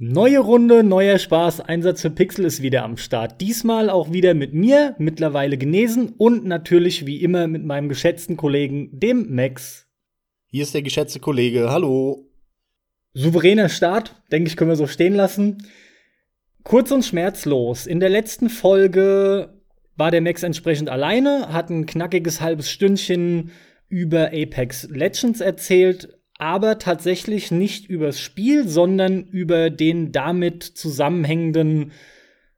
Neue Runde, neuer Spaß, Einsatz für Pixel ist wieder am Start. Diesmal auch wieder mit mir, mittlerweile genesen und natürlich wie immer mit meinem geschätzten Kollegen, dem Max. Hier ist der geschätzte Kollege, hallo. Souveräner Start, denke ich, können wir so stehen lassen. Kurz und schmerzlos. In der letzten Folge war der Max entsprechend alleine, hat ein knackiges halbes Stündchen über Apex Legends erzählt, aber tatsächlich nicht übers Spiel, sondern über den damit zusammenhängenden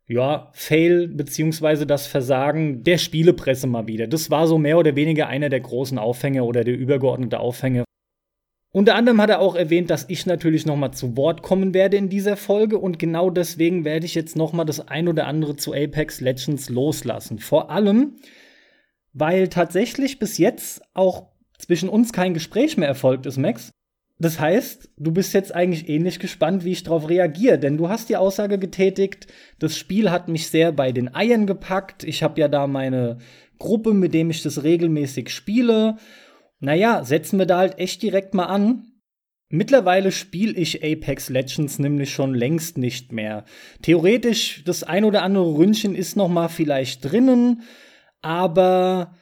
ja, Fail beziehungsweise das Versagen der Spielepresse mal wieder. Das war so mehr oder weniger einer der großen Aufhänge oder der übergeordnete Aufhänge. Unter anderem hat er auch erwähnt, dass ich natürlich noch mal zu Wort kommen werde in dieser Folge und genau deswegen werde ich jetzt noch mal das ein oder andere zu Apex Legends loslassen. Vor allem, weil tatsächlich bis jetzt auch zwischen uns kein Gespräch mehr erfolgt ist, Max. Das heißt, du bist jetzt eigentlich ähnlich gespannt, wie ich darauf reagiere, denn du hast die Aussage getätigt, das Spiel hat mich sehr bei den Eiern gepackt. Ich habe ja da meine Gruppe, mit dem ich das regelmäßig spiele. Naja, setzen wir da halt echt direkt mal an. Mittlerweile spiele ich Apex Legends nämlich schon längst nicht mehr. Theoretisch, das ein oder andere Ründchen ist noch mal vielleicht drinnen, aber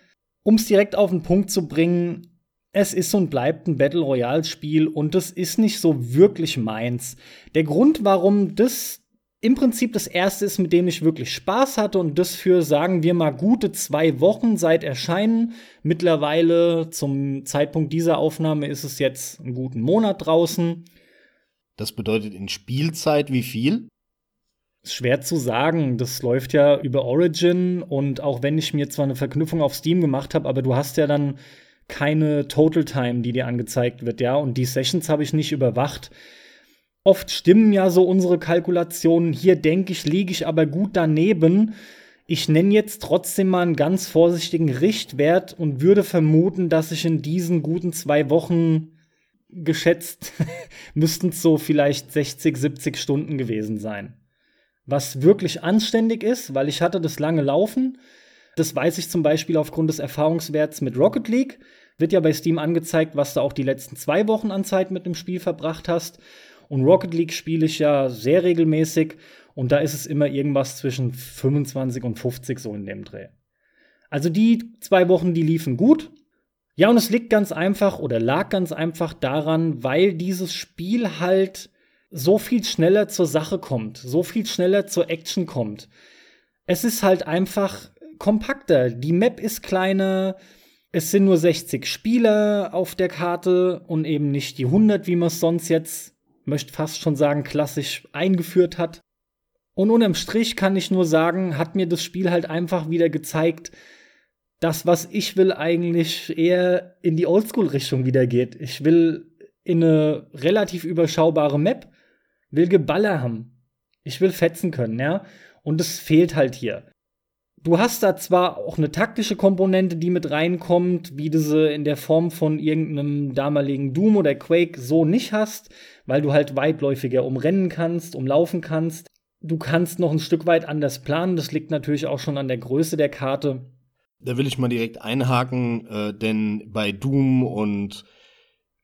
um es direkt auf den Punkt zu bringen, es ist und bleibt ein Battle Royale Spiel und das ist nicht so wirklich meins. Der Grund, warum das im Prinzip das erste ist, mit dem ich wirklich Spaß hatte und das für, sagen wir mal, gute zwei Wochen seit Erscheinen. Mittlerweile zum Zeitpunkt dieser Aufnahme ist es jetzt einen guten Monat draußen. Das bedeutet in Spielzeit wie viel? Schwer zu sagen. Das läuft ja über Origin und auch wenn ich mir zwar eine Verknüpfung auf Steam gemacht habe, aber du hast ja dann keine Total Time, die dir angezeigt wird, ja. Und die Sessions habe ich nicht überwacht. Oft stimmen ja so unsere Kalkulationen. Hier denke ich, liege ich aber gut daneben. Ich nenne jetzt trotzdem mal einen ganz vorsichtigen Richtwert und würde vermuten, dass ich in diesen guten zwei Wochen geschätzt müssten es so vielleicht 60, 70 Stunden gewesen sein. Was wirklich anständig ist, weil ich hatte das lange laufen. Das weiß ich zum Beispiel aufgrund des Erfahrungswerts mit Rocket League. Wird ja bei Steam angezeigt, was du auch die letzten zwei Wochen an Zeit mit dem Spiel verbracht hast. Und Rocket League spiele ich ja sehr regelmäßig und da ist es immer irgendwas zwischen 25 und 50 so in dem Dreh. Also die zwei Wochen, die liefen gut. Ja, und es liegt ganz einfach oder lag ganz einfach daran, weil dieses Spiel halt so viel schneller zur Sache kommt, so viel schneller zur Action kommt. Es ist halt einfach kompakter. Die Map ist kleiner. Es sind nur 60 Spieler auf der Karte und eben nicht die 100, wie man es sonst jetzt, möchte fast schon sagen, klassisch eingeführt hat. Und unterm Strich kann ich nur sagen, hat mir das Spiel halt einfach wieder gezeigt, das, was ich will, eigentlich eher in die Oldschool-Richtung wieder geht. Ich will in eine relativ überschaubare Map, will Geballer haben. Ich will fetzen können, ja. Und es fehlt halt hier. Du hast da zwar auch eine taktische Komponente, die mit reinkommt, wie du sie in der Form von irgendeinem damaligen Doom oder Quake so nicht hast, weil du halt weitläufiger umrennen kannst, umlaufen kannst. Du kannst noch ein Stück weit anders planen, das liegt natürlich auch schon an der Größe der Karte. Da will ich mal direkt einhaken, äh, denn bei Doom und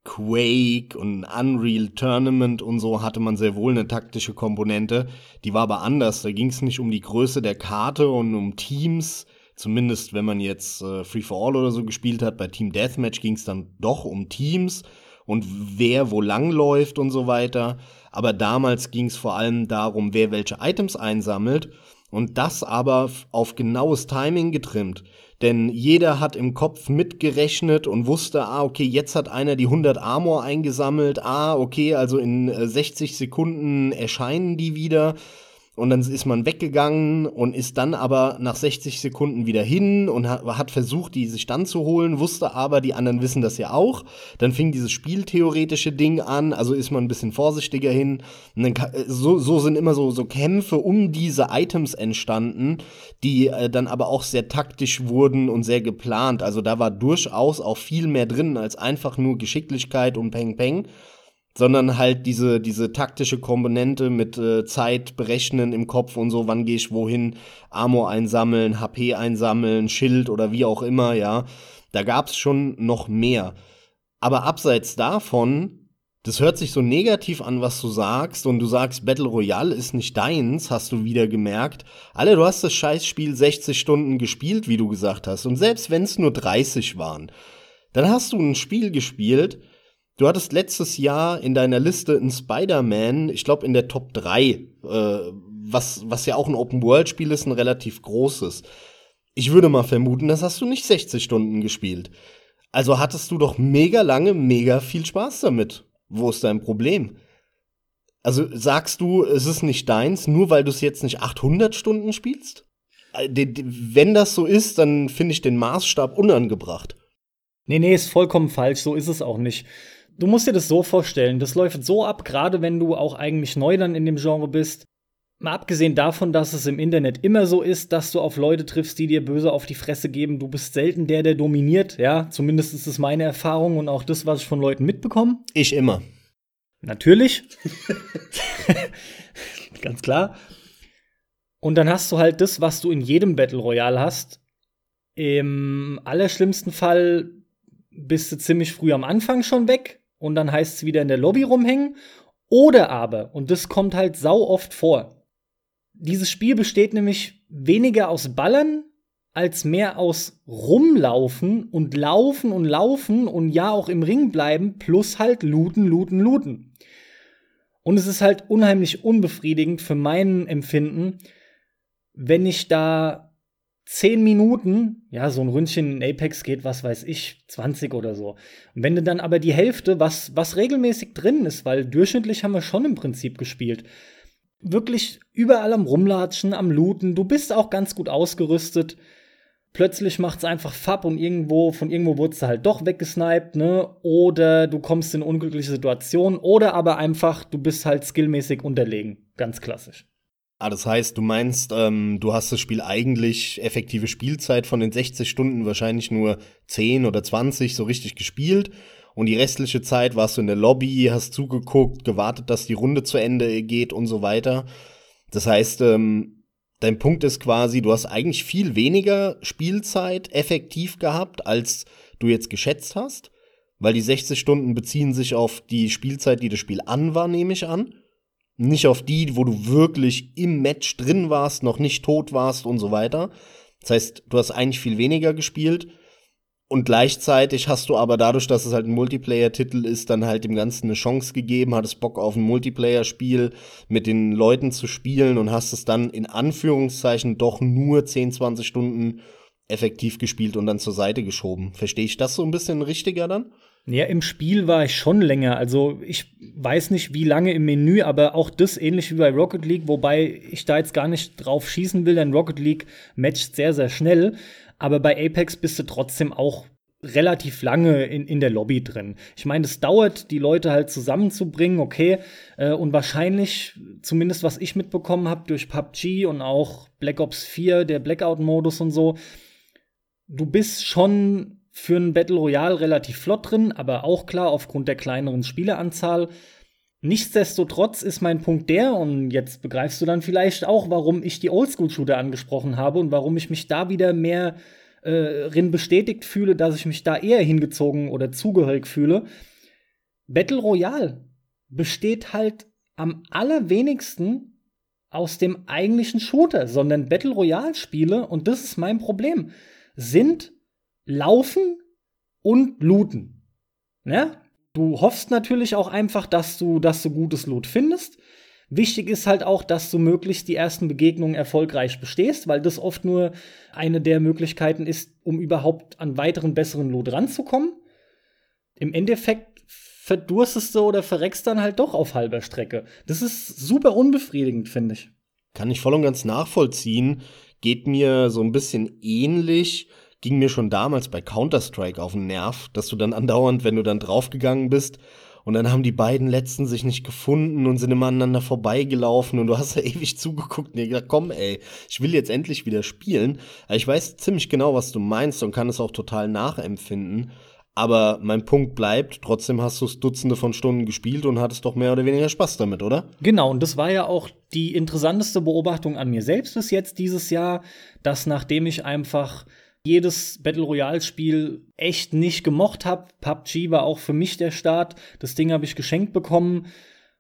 Quake und Unreal Tournament und so hatte man sehr wohl eine taktische Komponente. Die war aber anders. Da ging es nicht um die Größe der Karte und um Teams. Zumindest wenn man jetzt äh, Free for All oder so gespielt hat. Bei Team Deathmatch ging es dann doch um Teams und wer wo lang läuft und so weiter. Aber damals ging es vor allem darum, wer welche Items einsammelt. Und das aber auf genaues Timing getrimmt. Denn jeder hat im Kopf mitgerechnet und wusste, ah, okay, jetzt hat einer die 100 Armor eingesammelt, ah, okay, also in 60 äh, Sekunden erscheinen die wieder. Und dann ist man weggegangen und ist dann aber nach 60 Sekunden wieder hin und hat, versucht, die sich dann zu holen, wusste aber, die anderen wissen das ja auch. Dann fing dieses spieltheoretische Ding an, also ist man ein bisschen vorsichtiger hin. Dann, so, so sind immer so, so Kämpfe um diese Items entstanden, die äh, dann aber auch sehr taktisch wurden und sehr geplant. Also da war durchaus auch viel mehr drin als einfach nur Geschicklichkeit und Peng Peng sondern halt diese, diese taktische Komponente mit äh, Zeit berechnen im Kopf und so, wann gehe ich wohin, Ammo einsammeln, HP einsammeln, Schild oder wie auch immer, ja. Da gab's schon noch mehr. Aber abseits davon das hört sich so negativ an, was du sagst, und du sagst, Battle Royale ist nicht deins, hast du wieder gemerkt. Alle, du hast das Scheißspiel 60 Stunden gespielt, wie du gesagt hast. Und selbst wenn es nur 30 waren, dann hast du ein Spiel gespielt. Du hattest letztes Jahr in deiner Liste ein Spider-Man, ich glaube in der Top 3, äh, was, was ja auch ein Open-World-Spiel ist, ein relativ großes. Ich würde mal vermuten, das hast du nicht 60 Stunden gespielt. Also hattest du doch mega lange, mega viel Spaß damit. Wo ist dein Problem? Also sagst du, es ist nicht deins, nur weil du es jetzt nicht 800 Stunden spielst? Äh, wenn das so ist, dann finde ich den Maßstab unangebracht. Nee, nee, ist vollkommen falsch, so ist es auch nicht. Du musst dir das so vorstellen, das läuft so ab, gerade wenn du auch eigentlich neu dann in dem Genre bist. Mal abgesehen davon, dass es im Internet immer so ist, dass du auf Leute triffst, die dir böse auf die Fresse geben. Du bist selten der, der dominiert, ja. Zumindest ist es meine Erfahrung und auch das, was ich von Leuten mitbekomme. Ich immer. Natürlich. Ganz klar. Und dann hast du halt das, was du in jedem Battle Royale hast. Im allerschlimmsten Fall bist du ziemlich früh am Anfang schon weg und dann heißt es wieder in der Lobby rumhängen. Oder aber, und das kommt halt sau oft vor, dieses Spiel besteht nämlich weniger aus Ballern als mehr aus rumlaufen und laufen und laufen und ja auch im Ring bleiben plus halt looten, looten, looten. Und es ist halt unheimlich unbefriedigend für mein Empfinden, wenn ich da zehn Minuten, ja, so ein Ründchen in Apex geht, was weiß ich, 20 oder so. Und wenn du dann aber die Hälfte, was, was regelmäßig drin ist, weil durchschnittlich haben wir schon im Prinzip gespielt, wirklich überall am Rumlatschen, am Looten. Du bist auch ganz gut ausgerüstet. Plötzlich macht es einfach Fapp und irgendwo, von irgendwo wurdest du halt doch weggesniped, ne? Oder du kommst in unglückliche Situationen. Oder aber einfach, du bist halt skillmäßig unterlegen. Ganz klassisch. Ah, das heißt, du meinst, ähm, du hast das Spiel eigentlich effektive Spielzeit von den 60 Stunden wahrscheinlich nur 10 oder 20 so richtig gespielt und die restliche Zeit warst du in der Lobby, hast zugeguckt, gewartet, dass die Runde zu Ende geht und so weiter. Das heißt, ähm, dein Punkt ist quasi, du hast eigentlich viel weniger Spielzeit effektiv gehabt, als du jetzt geschätzt hast, weil die 60 Stunden beziehen sich auf die Spielzeit, die das Spiel an war, nehme ich an. Nicht auf die, wo du wirklich im Match drin warst, noch nicht tot warst und so weiter. Das heißt, du hast eigentlich viel weniger gespielt und gleichzeitig hast du aber dadurch, dass es halt ein Multiplayer-Titel ist, dann halt dem Ganzen eine Chance gegeben, hattest Bock auf ein Multiplayer-Spiel mit den Leuten zu spielen und hast es dann in Anführungszeichen doch nur 10, 20 Stunden effektiv gespielt und dann zur Seite geschoben. Verstehe ich das so ein bisschen richtiger dann? Ja, im Spiel war ich schon länger. Also ich weiß nicht, wie lange im Menü, aber auch das ähnlich wie bei Rocket League, wobei ich da jetzt gar nicht drauf schießen will, denn Rocket League matcht sehr, sehr schnell. Aber bei Apex bist du trotzdem auch relativ lange in, in der Lobby drin. Ich meine, es dauert, die Leute halt zusammenzubringen, okay. Äh, und wahrscheinlich, zumindest was ich mitbekommen habe, durch PUBG und auch Black Ops 4, der Blackout-Modus und so, du bist schon für ein Battle Royale relativ flott drin, aber auch klar aufgrund der kleineren Spieleranzahl. Nichtsdestotrotz ist mein Punkt der, und jetzt begreifst du dann vielleicht auch, warum ich die Oldschool-Shooter angesprochen habe und warum ich mich da wieder mehr äh, drin bestätigt fühle, dass ich mich da eher hingezogen oder zugehörig fühle. Battle Royale besteht halt am allerwenigsten aus dem eigentlichen Shooter, sondern Battle Royale Spiele, und das ist mein Problem, sind Laufen und Looten. Ja? Du hoffst natürlich auch einfach, dass du, dass du gutes Loot findest. Wichtig ist halt auch, dass du möglichst die ersten Begegnungen erfolgreich bestehst, weil das oft nur eine der Möglichkeiten ist, um überhaupt an weiteren besseren Loot ranzukommen. Im Endeffekt verdurstest du oder verreckst dann halt doch auf halber Strecke. Das ist super unbefriedigend, finde ich. Kann ich voll und ganz nachvollziehen. Geht mir so ein bisschen ähnlich ging mir schon damals bei Counter-Strike auf den Nerv, dass du dann andauernd, wenn du dann draufgegangen bist, und dann haben die beiden letzten sich nicht gefunden und sind immer aneinander vorbeigelaufen und du hast ja ewig zugeguckt und dir gedacht, komm ey, ich will jetzt endlich wieder spielen. Ich weiß ziemlich genau, was du meinst und kann es auch total nachempfinden. Aber mein Punkt bleibt, trotzdem hast du es Dutzende von Stunden gespielt und hattest doch mehr oder weniger Spaß damit, oder? Genau, und das war ja auch die interessanteste Beobachtung an mir selbst bis jetzt dieses Jahr, dass nachdem ich einfach jedes Battle Royale Spiel echt nicht gemocht habe. PUBG war auch für mich der Start. Das Ding habe ich geschenkt bekommen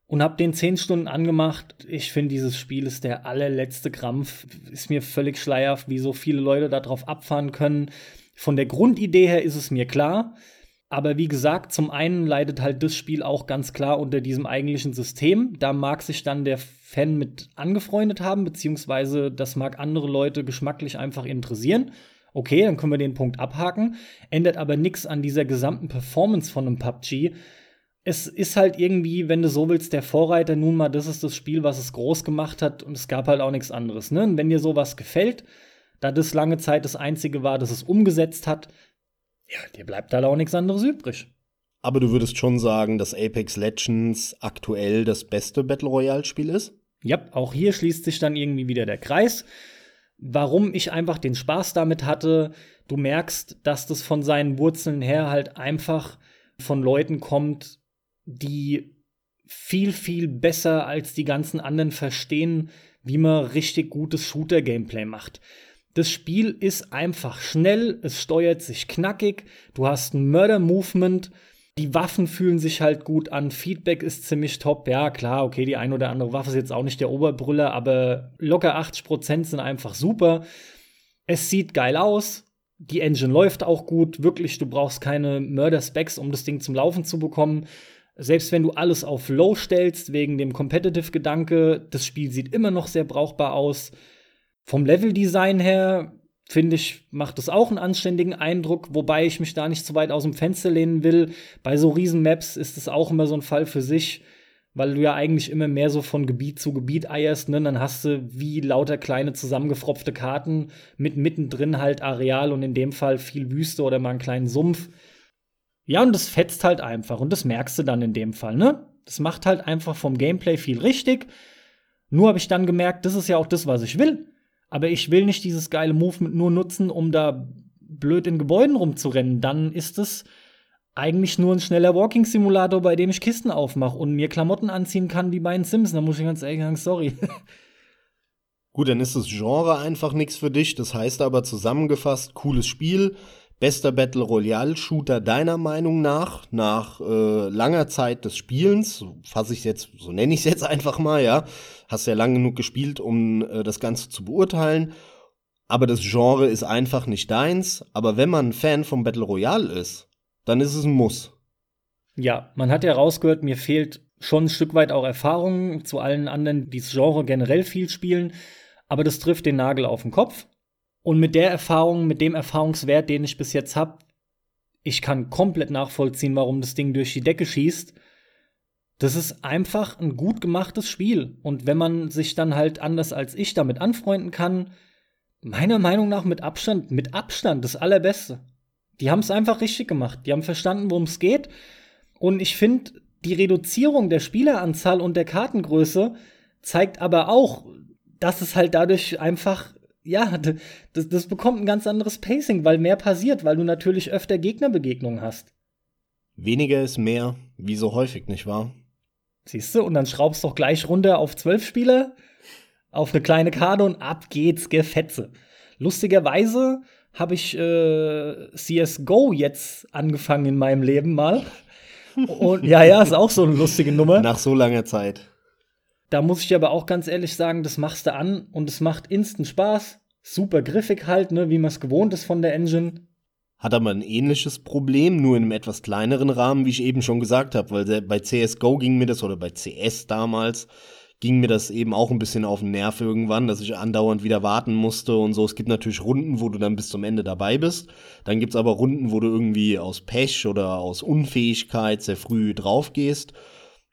und habe den zehn Stunden angemacht. Ich finde, dieses Spiel ist der allerletzte Krampf. Ist mir völlig schleierhaft, wie so viele Leute darauf abfahren können. Von der Grundidee her ist es mir klar. Aber wie gesagt, zum einen leidet halt das Spiel auch ganz klar unter diesem eigentlichen System. Da mag sich dann der Fan mit angefreundet haben, beziehungsweise das mag andere Leute geschmacklich einfach interessieren. Okay, dann können wir den Punkt abhaken. Ändert aber nichts an dieser gesamten Performance von einem PUBG. Es ist halt irgendwie, wenn du so willst, der Vorreiter. Nun mal, das ist das Spiel, was es groß gemacht hat und es gab halt auch nichts anderes. Ne? Und wenn dir sowas gefällt, da das lange Zeit das einzige war, das es umgesetzt hat, ja, dir bleibt halt auch nichts anderes übrig. Aber du würdest schon sagen, dass Apex Legends aktuell das beste Battle Royale Spiel ist? Ja, auch hier schließt sich dann irgendwie wieder der Kreis warum ich einfach den Spaß damit hatte. Du merkst, dass das von seinen Wurzeln her halt einfach von Leuten kommt, die viel, viel besser als die ganzen anderen verstehen, wie man richtig gutes Shooter-Gameplay macht. Das Spiel ist einfach schnell, es steuert sich knackig, du hast ein Murder-Movement, die Waffen fühlen sich halt gut an, Feedback ist ziemlich top. Ja, klar, okay, die eine oder andere Waffe ist jetzt auch nicht der Oberbrüller, aber locker 80% sind einfach super. Es sieht geil aus. Die Engine läuft auch gut. Wirklich, du brauchst keine Murder-Specs, um das Ding zum Laufen zu bekommen. Selbst wenn du alles auf Low stellst, wegen dem Competitive-Gedanke, das Spiel sieht immer noch sehr brauchbar aus. Vom Level-Design her finde ich, macht es auch einen anständigen Eindruck, wobei ich mich da nicht zu weit aus dem Fenster lehnen will. Bei so Riesenmaps ist es auch immer so ein Fall für sich, weil du ja eigentlich immer mehr so von Gebiet zu Gebiet eierst, ne? Dann hast du wie lauter kleine zusammengefropfte Karten mit mittendrin halt Areal und in dem Fall viel Wüste oder mal einen kleinen Sumpf. Ja, und das fetzt halt einfach und das merkst du dann in dem Fall, ne? Das macht halt einfach vom Gameplay viel richtig. Nur habe ich dann gemerkt, das ist ja auch das, was ich will. Aber ich will nicht dieses geile Movement nur nutzen, um da blöd in Gebäuden rumzurennen. Dann ist es eigentlich nur ein schneller Walking-Simulator, bei dem ich Kisten aufmache und mir Klamotten anziehen kann wie bei den Sims. Da muss ich ganz ehrlich sagen, sorry. Gut, dann ist das Genre einfach nichts für dich. Das heißt aber zusammengefasst, cooles Spiel, Bester Battle Royale Shooter deiner Meinung nach, nach äh, langer Zeit des Spielens, fasse ich jetzt, so nenne ich es jetzt einfach mal, ja. Hast ja lang genug gespielt, um äh, das Ganze zu beurteilen. Aber das Genre ist einfach nicht deins. Aber wenn man Fan vom Battle Royale ist, dann ist es ein Muss. Ja, man hat ja rausgehört, mir fehlt schon ein Stück weit auch Erfahrung zu allen anderen, die das Genre generell viel spielen. Aber das trifft den Nagel auf den Kopf. Und mit der Erfahrung, mit dem Erfahrungswert, den ich bis jetzt habe, ich kann komplett nachvollziehen, warum das Ding durch die Decke schießt. Das ist einfach ein gut gemachtes Spiel. Und wenn man sich dann halt anders als ich damit anfreunden kann, meiner Meinung nach mit Abstand, mit Abstand das Allerbeste. Die haben es einfach richtig gemacht. Die haben verstanden, worum es geht. Und ich finde, die Reduzierung der Spieleranzahl und der Kartengröße zeigt aber auch, dass es halt dadurch einfach ja, das, das bekommt ein ganz anderes Pacing, weil mehr passiert, weil du natürlich öfter Gegnerbegegnungen hast. Weniger ist mehr, wie so häufig, nicht wahr? Siehst du, und dann schraubst du doch gleich runter auf zwölf Spieler, auf eine kleine Karte und ab geht's, Gefetze. Lustigerweise habe ich äh, CSGO jetzt angefangen in meinem Leben mal. Und ja, ja, ist auch so eine lustige Nummer. Nach so langer Zeit. Da muss ich aber auch ganz ehrlich sagen, das machst du an und es macht instant Spaß. Super griffig halt, ne, wie man es gewohnt ist von der Engine. Hat aber ein ähnliches Problem, nur in einem etwas kleineren Rahmen, wie ich eben schon gesagt habe, weil bei CSGO ging mir das, oder bei CS damals, ging mir das eben auch ein bisschen auf den Nerv irgendwann, dass ich andauernd wieder warten musste und so. Es gibt natürlich Runden, wo du dann bis zum Ende dabei bist. Dann gibt's aber Runden, wo du irgendwie aus Pech oder aus Unfähigkeit sehr früh drauf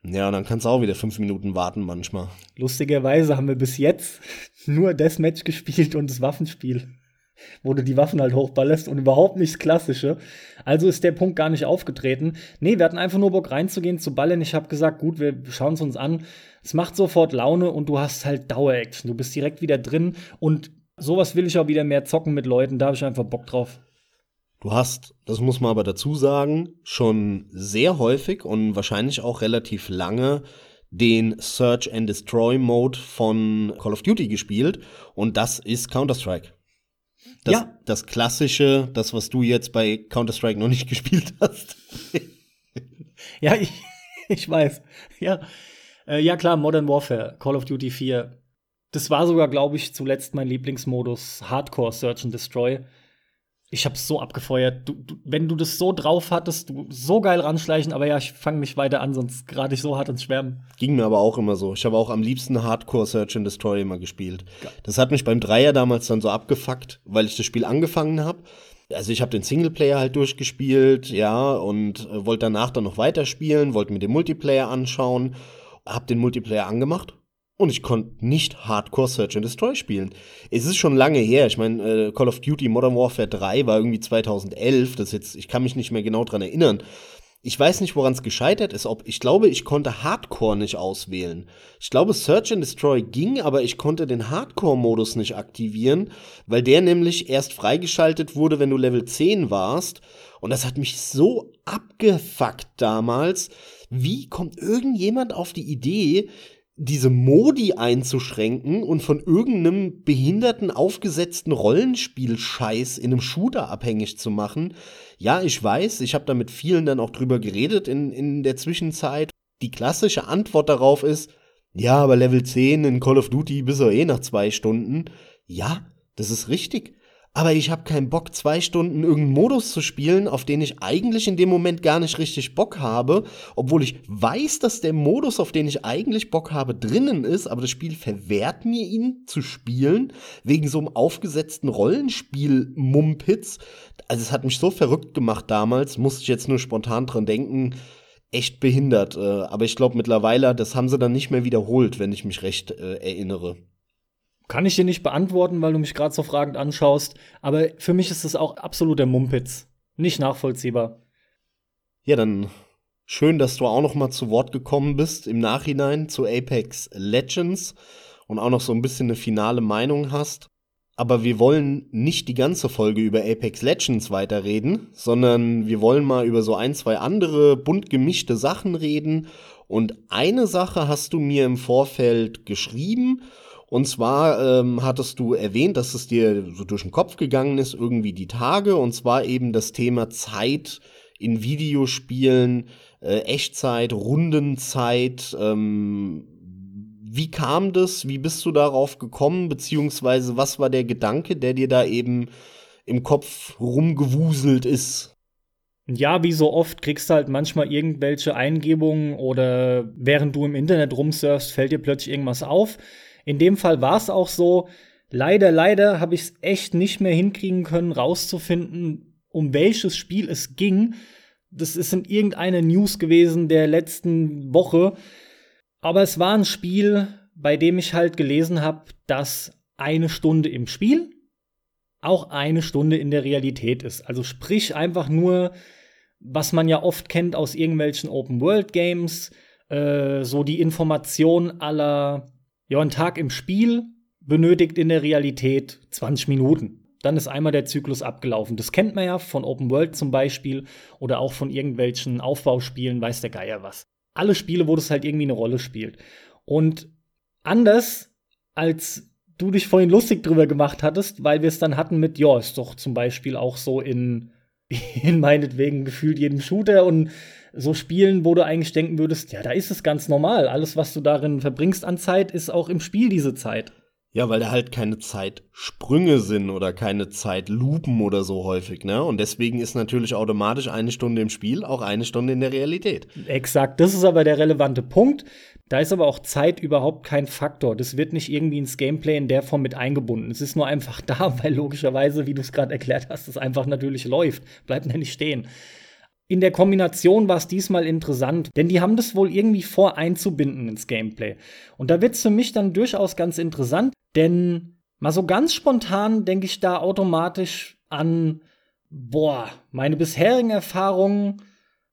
Ja, dann kannst du auch wieder fünf Minuten warten manchmal. Lustigerweise haben wir bis jetzt nur das Match gespielt und das Waffenspiel, wo du die Waffen halt hochballerst und überhaupt nichts Klassische. Also ist der Punkt gar nicht aufgetreten. Nee, wir hatten einfach nur Bock reinzugehen, zu ballern. Ich habe gesagt, gut, wir schauen es uns an. Es macht sofort Laune und du hast halt Dauer-Action. Du bist direkt wieder drin und sowas will ich auch wieder mehr zocken mit Leuten. Da habe ich einfach Bock drauf. Du hast, das muss man aber dazu sagen, schon sehr häufig und wahrscheinlich auch relativ lange den Search and Destroy Mode von Call of Duty gespielt und das ist Counter-Strike. Das, ja. das klassische, das, was du jetzt bei Counter-Strike noch nicht gespielt hast. ja, ich, ich weiß. Ja. Äh, ja, klar, Modern Warfare, Call of Duty 4. Das war sogar, glaube ich, zuletzt mein Lieblingsmodus, Hardcore Search and Destroy. Ich hab's so abgefeuert. Du, du, wenn du das so drauf hattest, du so geil ranschleichen, aber ja, ich fange mich weiter an, sonst gerade ich so hart ins Schwärmen. Ging mir aber auch immer so. Ich habe auch am liebsten Hardcore Search and Destroy immer gespielt. Das hat mich beim Dreier damals dann so abgefuckt, weil ich das Spiel angefangen habe. Also ich habe den Singleplayer halt durchgespielt, ja, und äh, wollte danach dann noch weiterspielen, wollte mir den Multiplayer anschauen, hab den Multiplayer angemacht und ich konnte nicht Hardcore Search and Destroy spielen. Es ist schon lange her. Ich meine, äh, Call of Duty Modern Warfare 3 war irgendwie 2011. Das jetzt, ich kann mich nicht mehr genau dran erinnern. Ich weiß nicht, woran es gescheitert ist. Ob ich glaube, ich konnte Hardcore nicht auswählen. Ich glaube, Search and Destroy ging, aber ich konnte den Hardcore-Modus nicht aktivieren, weil der nämlich erst freigeschaltet wurde, wenn du Level 10 warst. Und das hat mich so abgefuckt damals. Wie kommt irgendjemand auf die Idee, diese Modi einzuschränken und von irgendeinem behinderten aufgesetzten Rollenspiel-Scheiß in einem Shooter abhängig zu machen. Ja, ich weiß, ich habe da mit vielen dann auch drüber geredet in, in der Zwischenzeit. Die klassische Antwort darauf ist, ja, aber Level 10 in Call of Duty bist du eh nach zwei Stunden. Ja, das ist richtig aber ich habe keinen Bock, zwei Stunden irgendeinen Modus zu spielen, auf den ich eigentlich in dem Moment gar nicht richtig Bock habe, obwohl ich weiß, dass der Modus, auf den ich eigentlich Bock habe, drinnen ist, aber das Spiel verwehrt mir ihn zu spielen, wegen so einem aufgesetzten Rollenspiel-Mumpitz. Also es hat mich so verrückt gemacht damals, musste ich jetzt nur spontan dran denken, echt behindert. Äh, aber ich glaube mittlerweile, das haben sie dann nicht mehr wiederholt, wenn ich mich recht äh, erinnere. Kann ich dir nicht beantworten, weil du mich gerade so fragend anschaust, aber für mich ist es auch absoluter Mumpitz. Nicht nachvollziehbar. Ja, dann schön, dass du auch noch mal zu Wort gekommen bist im Nachhinein zu Apex Legends und auch noch so ein bisschen eine finale Meinung hast. Aber wir wollen nicht die ganze Folge über Apex Legends weiterreden, sondern wir wollen mal über so ein, zwei andere bunt gemischte Sachen reden. Und eine Sache hast du mir im Vorfeld geschrieben und zwar ähm, hattest du erwähnt, dass es dir so durch den Kopf gegangen ist, irgendwie die Tage, und zwar eben das Thema Zeit in Videospielen, äh, Echtzeit, Rundenzeit. Ähm, wie kam das? Wie bist du darauf gekommen? Beziehungsweise was war der Gedanke, der dir da eben im Kopf rumgewuselt ist? Ja, wie so oft kriegst du halt manchmal irgendwelche Eingebungen oder während du im Internet rumsurfst, fällt dir plötzlich irgendwas auf. In dem Fall war es auch so. Leider, leider habe ich es echt nicht mehr hinkriegen können, rauszufinden, um welches Spiel es ging. Das ist in irgendeiner News gewesen der letzten Woche. Aber es war ein Spiel, bei dem ich halt gelesen habe, dass eine Stunde im Spiel auch eine Stunde in der Realität ist. Also sprich einfach nur, was man ja oft kennt aus irgendwelchen Open-World-Games, äh, so die Information aller ja, ein Tag im Spiel benötigt in der Realität 20 Minuten. Dann ist einmal der Zyklus abgelaufen. Das kennt man ja von Open World zum Beispiel oder auch von irgendwelchen Aufbauspielen, weiß der Geier was. Alle Spiele, wo das halt irgendwie eine Rolle spielt. Und anders als du dich vorhin lustig drüber gemacht hattest, weil wir es dann hatten mit, ja, ist doch zum Beispiel auch so in, in meinetwegen gefühlt jedem Shooter und so Spielen, wo du eigentlich denken würdest, ja, da ist es ganz normal. Alles, was du darin verbringst an Zeit, ist auch im Spiel diese Zeit. Ja, weil da halt keine Zeitsprünge sind oder keine Zeitlupen oder so häufig, ne? Und deswegen ist natürlich automatisch eine Stunde im Spiel auch eine Stunde in der Realität. Exakt, das ist aber der relevante Punkt. Da ist aber auch Zeit überhaupt kein Faktor. Das wird nicht irgendwie ins Gameplay in der Form mit eingebunden. Es ist nur einfach da, weil logischerweise, wie du es gerade erklärt hast, es einfach natürlich läuft. Bleibt nämlich stehen. In der Kombination war es diesmal interessant, denn die haben das wohl irgendwie vor einzubinden ins Gameplay. Und da wird es für mich dann durchaus ganz interessant, denn mal so ganz spontan denke ich da automatisch an, boah, meine bisherigen Erfahrungen,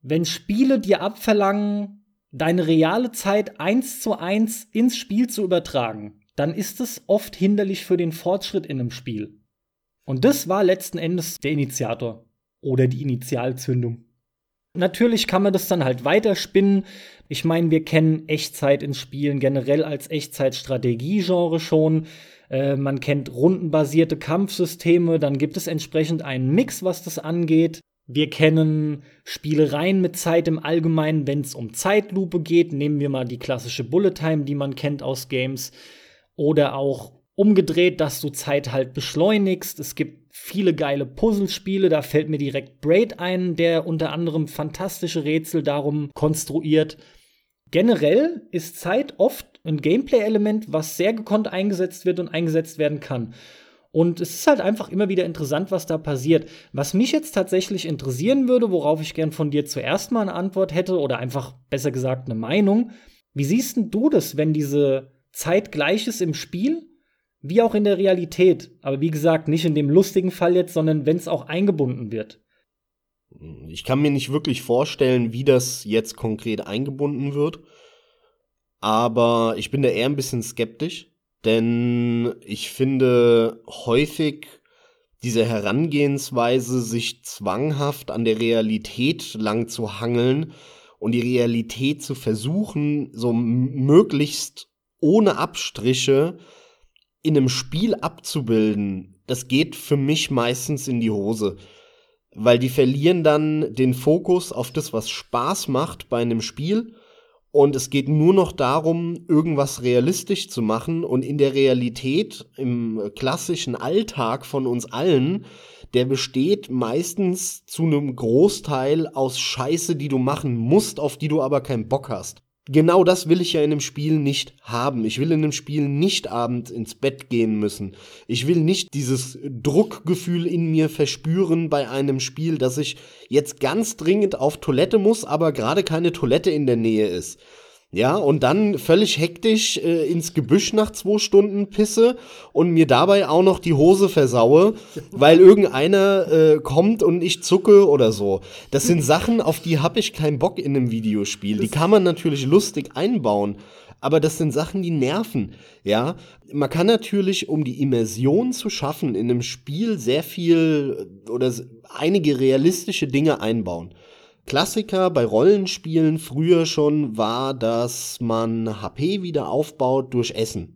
wenn Spiele dir abverlangen, deine reale Zeit eins zu eins ins Spiel zu übertragen, dann ist es oft hinderlich für den Fortschritt in einem Spiel. Und das war letzten Endes der Initiator oder die Initialzündung. Natürlich kann man das dann halt weiterspinnen. Ich meine, wir kennen Echtzeit in Spielen generell als Echtzeitstrategie-Genre schon. Äh, man kennt rundenbasierte Kampfsysteme, dann gibt es entsprechend einen Mix, was das angeht. Wir kennen Spielereien mit Zeit im Allgemeinen, wenn es um Zeitlupe geht. Nehmen wir mal die klassische Bullet Time, die man kennt aus Games. Oder auch umgedreht, dass du Zeit halt beschleunigst. Es gibt viele geile Puzzlespiele. Da fällt mir direkt Braid ein, der unter anderem fantastische Rätsel darum konstruiert. Generell ist Zeit oft ein Gameplay-Element, was sehr gekonnt eingesetzt wird und eingesetzt werden kann. Und es ist halt einfach immer wieder interessant, was da passiert. Was mich jetzt tatsächlich interessieren würde, worauf ich gern von dir zuerst mal eine Antwort hätte oder einfach besser gesagt eine Meinung. Wie siehst denn du das, wenn diese Zeit gleich ist im Spiel, wie auch in der Realität? Aber wie gesagt, nicht in dem lustigen Fall jetzt, sondern wenn es auch eingebunden wird. Ich kann mir nicht wirklich vorstellen, wie das jetzt konkret eingebunden wird. Aber ich bin da eher ein bisschen skeptisch denn ich finde häufig diese Herangehensweise, sich zwanghaft an der Realität lang zu hangeln und die Realität zu versuchen, so möglichst ohne Abstriche in einem Spiel abzubilden, das geht für mich meistens in die Hose. Weil die verlieren dann den Fokus auf das, was Spaß macht bei einem Spiel und es geht nur noch darum, irgendwas realistisch zu machen. Und in der Realität, im klassischen Alltag von uns allen, der besteht meistens zu einem Großteil aus Scheiße, die du machen musst, auf die du aber keinen Bock hast genau das will ich ja in einem Spiel nicht haben. Ich will in einem Spiel nicht abends ins Bett gehen müssen. Ich will nicht dieses Druckgefühl in mir verspüren bei einem Spiel, dass ich jetzt ganz dringend auf Toilette muss, aber gerade keine Toilette in der Nähe ist. Ja, und dann völlig hektisch äh, ins Gebüsch nach zwei Stunden pisse und mir dabei auch noch die Hose versaue, weil irgendeiner äh, kommt und ich zucke oder so. Das sind Sachen, auf die habe ich keinen Bock in einem Videospiel. Die kann man natürlich lustig einbauen, aber das sind Sachen, die nerven. Ja, man kann natürlich, um die Immersion zu schaffen, in einem Spiel sehr viel oder einige realistische Dinge einbauen. Klassiker bei Rollenspielen früher schon war, dass man HP wieder aufbaut durch Essen.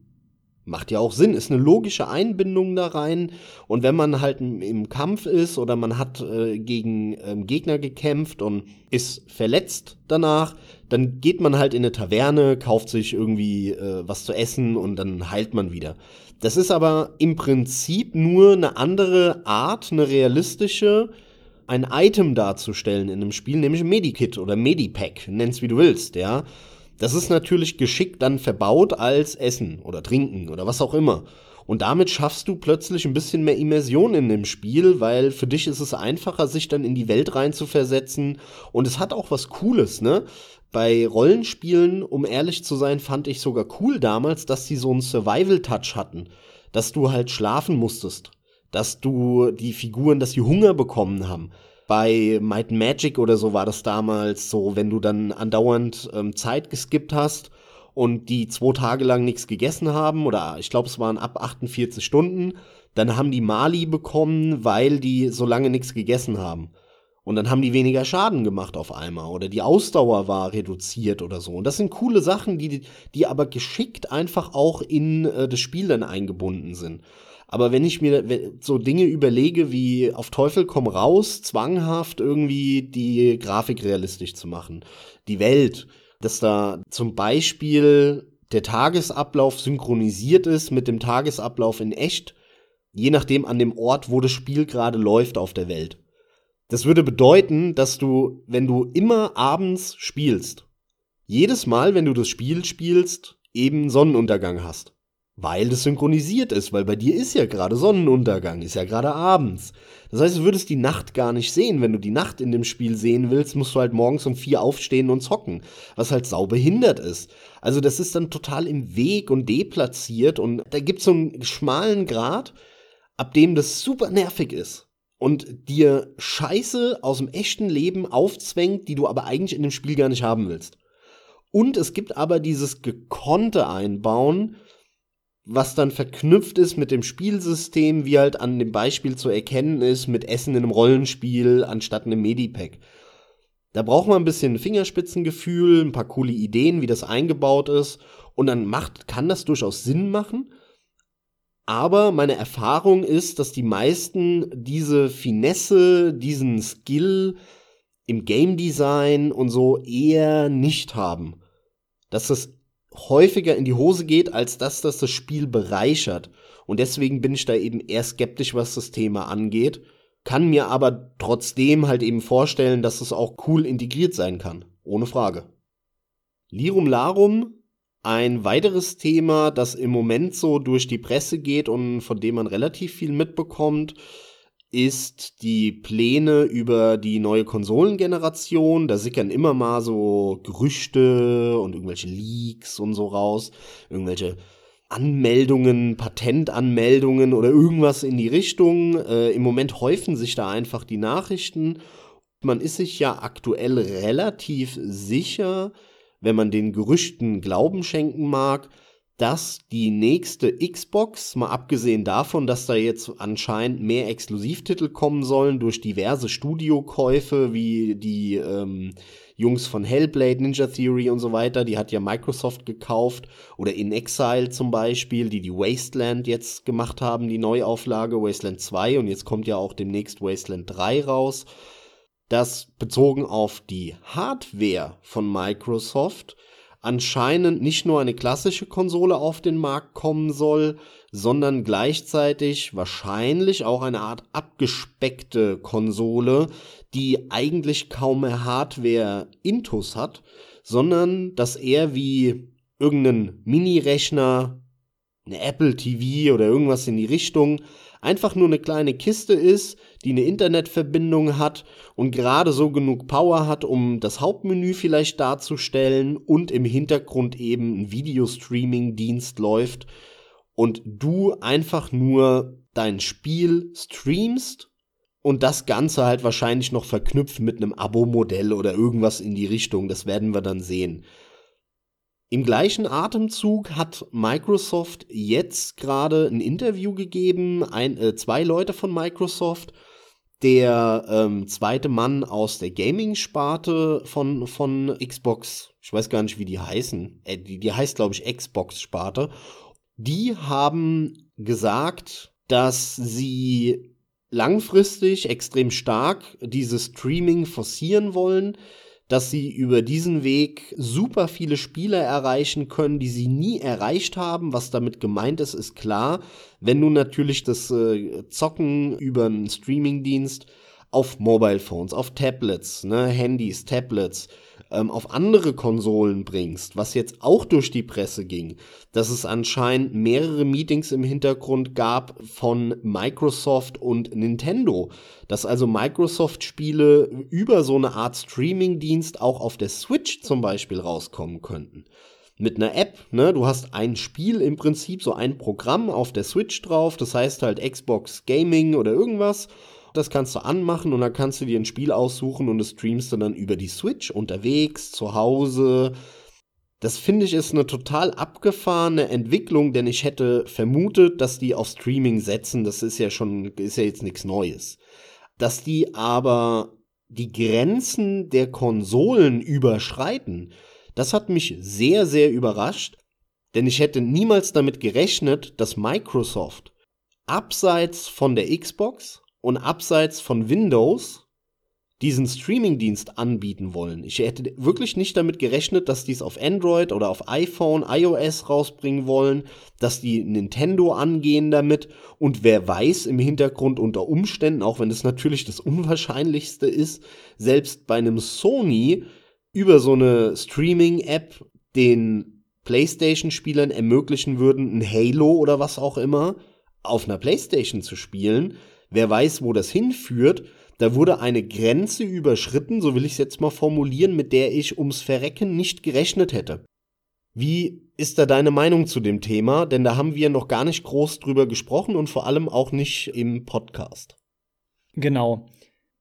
Macht ja auch Sinn, ist eine logische Einbindung da rein. Und wenn man halt im Kampf ist oder man hat äh, gegen ähm, Gegner gekämpft und ist verletzt danach, dann geht man halt in eine Taverne, kauft sich irgendwie äh, was zu essen und dann heilt man wieder. Das ist aber im Prinzip nur eine andere Art, eine realistische, ein Item darzustellen in einem Spiel, nämlich Medikit oder Medipack, nenn's wie du willst, ja. Das ist natürlich geschickt dann verbaut als Essen oder Trinken oder was auch immer. Und damit schaffst du plötzlich ein bisschen mehr Immersion in dem Spiel, weil für dich ist es einfacher, sich dann in die Welt rein zu versetzen. Und es hat auch was Cooles, ne? Bei Rollenspielen, um ehrlich zu sein, fand ich sogar cool damals, dass sie so einen Survival-Touch hatten. Dass du halt schlafen musstest dass du die Figuren, dass sie Hunger bekommen haben. Bei Might Magic oder so war das damals so, wenn du dann andauernd ähm, Zeit geskippt hast und die zwei Tage lang nichts gegessen haben, oder ich glaube, es waren ab 48 Stunden, dann haben die Mali bekommen, weil die so lange nichts gegessen haben. Und dann haben die weniger Schaden gemacht auf einmal. Oder die Ausdauer war reduziert oder so. Und das sind coole Sachen, die, die aber geschickt einfach auch in äh, das Spiel dann eingebunden sind. Aber wenn ich mir so Dinge überlege wie auf Teufel komm raus, zwanghaft irgendwie die Grafik realistisch zu machen, die Welt, dass da zum Beispiel der Tagesablauf synchronisiert ist mit dem Tagesablauf in echt, je nachdem an dem Ort, wo das Spiel gerade läuft auf der Welt. Das würde bedeuten, dass du, wenn du immer abends spielst, jedes Mal, wenn du das Spiel spielst, eben Sonnenuntergang hast. Weil das synchronisiert ist, weil bei dir ist ja gerade Sonnenuntergang, ist ja gerade abends. Das heißt, du würdest die Nacht gar nicht sehen. Wenn du die Nacht in dem Spiel sehen willst, musst du halt morgens um vier aufstehen und zocken, was halt sau behindert ist. Also das ist dann total im Weg und deplatziert und da gibt's so einen schmalen Grad, ab dem das super nervig ist und dir Scheiße aus dem echten Leben aufzwängt, die du aber eigentlich in dem Spiel gar nicht haben willst. Und es gibt aber dieses gekonnte Einbauen, was dann verknüpft ist mit dem Spielsystem, wie halt an dem Beispiel zu erkennen ist, mit Essen in einem Rollenspiel anstatt einem Medipack. Da braucht man ein bisschen Fingerspitzengefühl, ein paar coole Ideen, wie das eingebaut ist. Und dann macht, kann das durchaus Sinn machen. Aber meine Erfahrung ist, dass die meisten diese Finesse, diesen Skill im Game Design und so eher nicht haben. Dass das häufiger in die Hose geht, als dass das das Spiel bereichert. Und deswegen bin ich da eben eher skeptisch, was das Thema angeht kann mir aber trotzdem halt eben vorstellen, dass es auch cool integriert sein kann. Ohne Frage. Lirum Larum, ein weiteres Thema, das im Moment so durch die Presse geht und von dem man relativ viel mitbekommt, ist die Pläne über die neue Konsolengeneration. Da sickern immer mal so Gerüchte und irgendwelche Leaks und so raus. Irgendwelche Anmeldungen, Patentanmeldungen oder irgendwas in die Richtung. Äh, Im Moment häufen sich da einfach die Nachrichten. Man ist sich ja aktuell relativ sicher, wenn man den Gerüchten Glauben schenken mag, dass die nächste Xbox, mal abgesehen davon, dass da jetzt anscheinend mehr Exklusivtitel kommen sollen durch diverse Studiokäufe wie die ähm, Jungs von Hellblade, Ninja Theory und so weiter, die hat ja Microsoft gekauft oder In Exile zum Beispiel, die die Wasteland jetzt gemacht haben, die Neuauflage Wasteland 2 und jetzt kommt ja auch demnächst Wasteland 3 raus, dass bezogen auf die Hardware von Microsoft anscheinend nicht nur eine klassische Konsole auf den Markt kommen soll, sondern gleichzeitig wahrscheinlich auch eine Art abgespeckte Konsole, die eigentlich kaum mehr Hardware-Intus hat, sondern dass er wie irgendein Mini-Rechner, eine Apple TV oder irgendwas in die Richtung einfach nur eine kleine Kiste ist, die eine Internetverbindung hat und gerade so genug Power hat, um das Hauptmenü vielleicht darzustellen und im Hintergrund eben ein Videostreaming-Dienst läuft und du einfach nur dein Spiel streamst und das Ganze halt wahrscheinlich noch verknüpft mit einem Abo-Modell oder irgendwas in die Richtung. Das werden wir dann sehen. Im gleichen Atemzug hat Microsoft jetzt gerade ein Interview gegeben, ein, äh, zwei Leute von Microsoft, der ähm, zweite Mann aus der Gaming-Sparte von, von Xbox, ich weiß gar nicht, wie die heißen, äh, die, die heißt, glaube ich, Xbox-Sparte, die haben gesagt, dass sie langfristig extrem stark dieses Streaming forcieren wollen, dass sie über diesen Weg super viele Spieler erreichen können, die sie nie erreicht haben. Was damit gemeint ist, ist klar. Wenn du natürlich das äh, Zocken über einen Streamingdienst auf Mobile Phones, auf Tablets, ne, Handys, Tablets, ähm, auf andere Konsolen bringst, was jetzt auch durch die Presse ging, dass es anscheinend mehrere Meetings im Hintergrund gab von Microsoft und Nintendo, dass also Microsoft-Spiele über so eine Art Streaming-Dienst auch auf der Switch zum Beispiel rauskommen könnten mit einer App, ne? Du hast ein Spiel im Prinzip, so ein Programm auf der Switch drauf, das heißt halt Xbox Gaming oder irgendwas. Das kannst du anmachen und dann kannst du dir ein Spiel aussuchen und das streamst du dann über die Switch unterwegs, zu Hause. Das finde ich ist eine total abgefahrene Entwicklung, denn ich hätte vermutet, dass die auf Streaming setzen. Das ist ja schon, ist ja jetzt nichts Neues. Dass die aber die Grenzen der Konsolen überschreiten, das hat mich sehr, sehr überrascht, denn ich hätte niemals damit gerechnet, dass Microsoft abseits von der Xbox und abseits von Windows diesen Streaming-Dienst anbieten wollen. Ich hätte wirklich nicht damit gerechnet, dass die es auf Android oder auf iPhone, iOS rausbringen wollen, dass die Nintendo angehen damit und wer weiß im Hintergrund unter Umständen, auch wenn es natürlich das Unwahrscheinlichste ist, selbst bei einem Sony über so eine Streaming-App den PlayStation-Spielern ermöglichen würden, ein Halo oder was auch immer auf einer PlayStation zu spielen, Wer weiß, wo das hinführt. Da wurde eine Grenze überschritten, so will ich es jetzt mal formulieren, mit der ich ums Verrecken nicht gerechnet hätte. Wie ist da deine Meinung zu dem Thema? Denn da haben wir noch gar nicht groß drüber gesprochen und vor allem auch nicht im Podcast. Genau.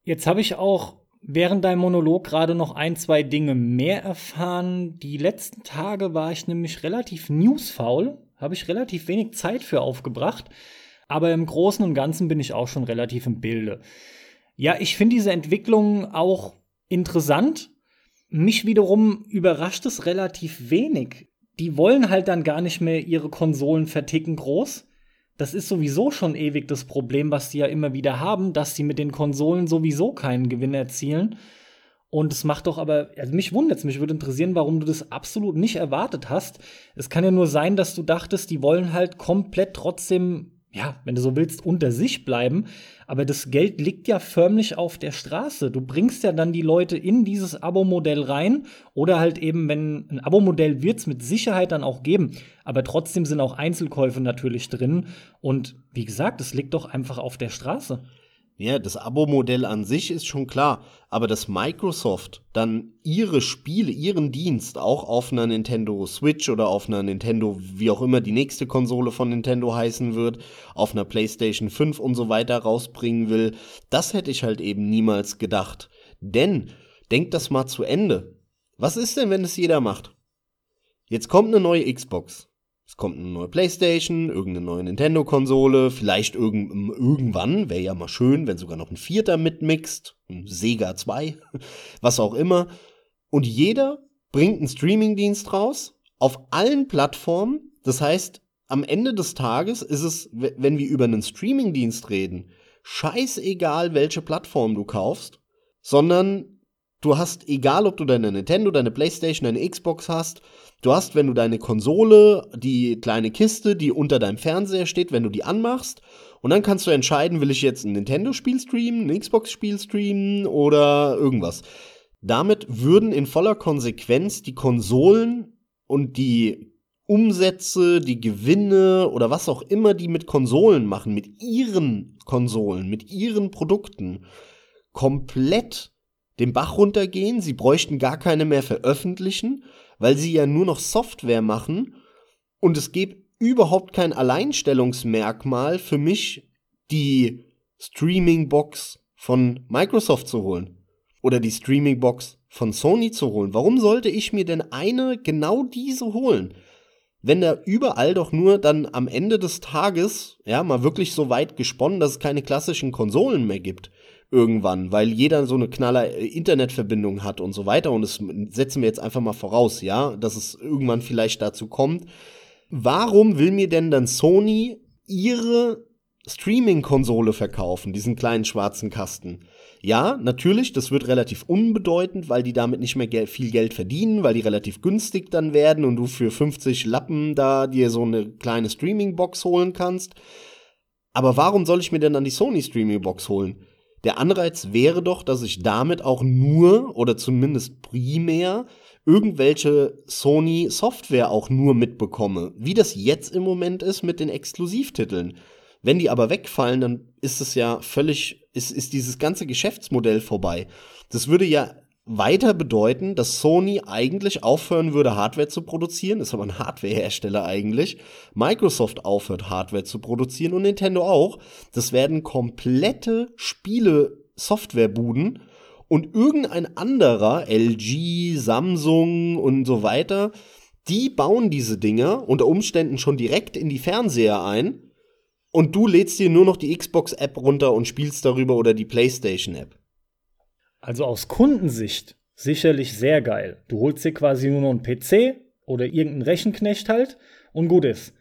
Jetzt habe ich auch während deinem Monolog gerade noch ein, zwei Dinge mehr erfahren. Die letzten Tage war ich nämlich relativ newsfaul, habe ich relativ wenig Zeit für aufgebracht. Aber im Großen und Ganzen bin ich auch schon relativ im Bilde. Ja, ich finde diese Entwicklung auch interessant. Mich wiederum überrascht es relativ wenig. Die wollen halt dann gar nicht mehr ihre Konsolen verticken groß. Das ist sowieso schon ewig das Problem, was die ja immer wieder haben, dass sie mit den Konsolen sowieso keinen Gewinn erzielen. Und es macht doch aber, also mich wundert es, mich würde interessieren, warum du das absolut nicht erwartet hast. Es kann ja nur sein, dass du dachtest, die wollen halt komplett trotzdem, ja, wenn du so willst, unter sich bleiben. Aber das Geld liegt ja förmlich auf der Straße. Du bringst ja dann die Leute in dieses Abo-Modell rein. Oder halt eben, wenn ein Abo-Modell wird es mit Sicherheit dann auch geben. Aber trotzdem sind auch Einzelkäufe natürlich drin. Und wie gesagt, es liegt doch einfach auf der Straße. Ja, das Abo-Modell an sich ist schon klar, aber dass Microsoft dann ihre Spiele, ihren Dienst auch auf einer Nintendo Switch oder auf einer Nintendo, wie auch immer die nächste Konsole von Nintendo heißen wird, auf einer PlayStation 5 und so weiter rausbringen will, das hätte ich halt eben niemals gedacht. Denn, denkt das mal zu Ende. Was ist denn, wenn es jeder macht? Jetzt kommt eine neue Xbox. Es kommt eine neue Playstation, irgendeine neue Nintendo-Konsole, vielleicht irgend, irgendwann, wäre ja mal schön, wenn sogar noch ein Vierter mitmixt, ein Sega 2, was auch immer. Und jeder bringt einen Streamingdienst raus, auf allen Plattformen. Das heißt, am Ende des Tages ist es, wenn wir über einen Streamingdienst reden, scheißegal, welche Plattform du kaufst, sondern du hast, egal ob du deine Nintendo, deine Playstation, deine Xbox hast, Du hast, wenn du deine Konsole, die kleine Kiste, die unter deinem Fernseher steht, wenn du die anmachst, und dann kannst du entscheiden, will ich jetzt ein Nintendo-Spiel streamen, ein Xbox-Spiel streamen oder irgendwas. Damit würden in voller Konsequenz die Konsolen und die Umsätze, die Gewinne oder was auch immer die mit Konsolen machen, mit ihren Konsolen, mit ihren Produkten, komplett den Bach runtergehen. Sie bräuchten gar keine mehr veröffentlichen weil sie ja nur noch Software machen und es gibt überhaupt kein Alleinstellungsmerkmal für mich, die Streaming-Box von Microsoft zu holen oder die Streaming-Box von Sony zu holen. Warum sollte ich mir denn eine genau diese holen? Wenn da überall doch nur dann am Ende des Tages, ja, mal wirklich so weit gesponnen, dass es keine klassischen Konsolen mehr gibt irgendwann, weil jeder so eine knaller äh, Internetverbindung hat und so weiter. Und das setzen wir jetzt einfach mal voraus, ja, dass es irgendwann vielleicht dazu kommt. Warum will mir denn dann Sony ihre Streaming-Konsole verkaufen, diesen kleinen schwarzen Kasten? Ja, natürlich, das wird relativ unbedeutend, weil die damit nicht mehr Geld, viel Geld verdienen, weil die relativ günstig dann werden und du für 50 Lappen da dir so eine kleine Streaming-Box holen kannst. Aber warum soll ich mir denn dann die Sony Streaming-Box holen? Der Anreiz wäre doch, dass ich damit auch nur oder zumindest primär irgendwelche Sony Software auch nur mitbekomme, wie das jetzt im Moment ist mit den Exklusivtiteln. Wenn die aber wegfallen, dann ist es ja völlig, ist, ist dieses ganze Geschäftsmodell vorbei. Das würde ja weiter bedeuten, dass Sony eigentlich aufhören würde, Hardware zu produzieren, ist aber ein Hardwarehersteller eigentlich. Microsoft aufhört, Hardware zu produzieren und Nintendo auch. Das werden komplette Spiele-Softwarebuden und irgendein anderer, LG, Samsung und so weiter, die bauen diese Dinger unter Umständen schon direkt in die Fernseher ein und du lädst dir nur noch die Xbox-App runter und spielst darüber oder die PlayStation-App. Also aus Kundensicht sicherlich sehr geil. Du holst dir quasi nur noch einen PC oder irgendeinen Rechenknecht halt und gut ist.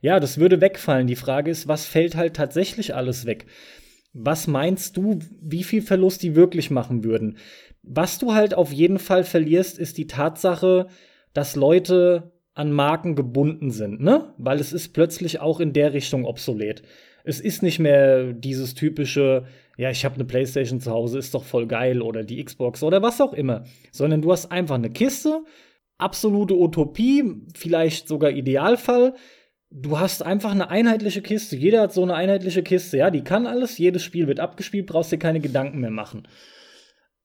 Ja, das würde wegfallen. Die Frage ist, was fällt halt tatsächlich alles weg? Was meinst du, wie viel Verlust die wirklich machen würden? Was du halt auf jeden Fall verlierst, ist die Tatsache, dass Leute an Marken gebunden sind, ne? Weil es ist plötzlich auch in der Richtung obsolet. Es ist nicht mehr dieses typische, ja, ich habe eine Playstation zu Hause, ist doch voll geil oder die Xbox oder was auch immer, sondern du hast einfach eine Kiste, absolute Utopie, vielleicht sogar Idealfall. Du hast einfach eine einheitliche Kiste. Jeder hat so eine einheitliche Kiste. Ja, die kann alles. Jedes Spiel wird abgespielt. Brauchst dir keine Gedanken mehr machen.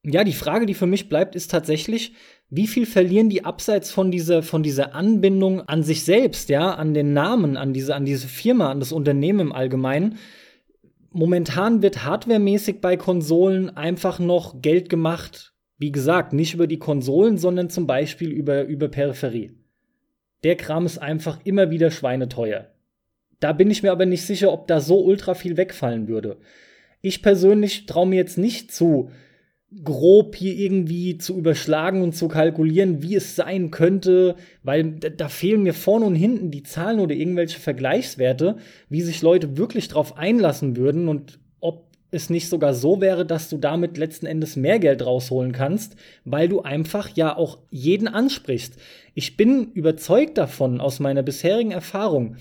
Ja, die Frage, die für mich bleibt, ist tatsächlich, wie viel verlieren die abseits von dieser, von dieser Anbindung an sich selbst, ja, an den Namen, an diese, an diese Firma, an das Unternehmen im Allgemeinen? Momentan wird hardwaremäßig bei Konsolen einfach noch Geld gemacht. Wie gesagt, nicht über die Konsolen, sondern zum Beispiel über, über Peripherie. Der Kram ist einfach immer wieder schweineteuer. Da bin ich mir aber nicht sicher, ob da so ultra viel wegfallen würde. Ich persönlich traue mir jetzt nicht zu, grob hier irgendwie zu überschlagen und zu kalkulieren, wie es sein könnte, weil da fehlen mir vorne und hinten die Zahlen oder irgendwelche Vergleichswerte, wie sich Leute wirklich drauf einlassen würden und ob es nicht sogar so wäre, dass du damit letzten Endes mehr Geld rausholen kannst, weil du einfach ja auch jeden ansprichst. Ich bin überzeugt davon aus meiner bisherigen Erfahrung.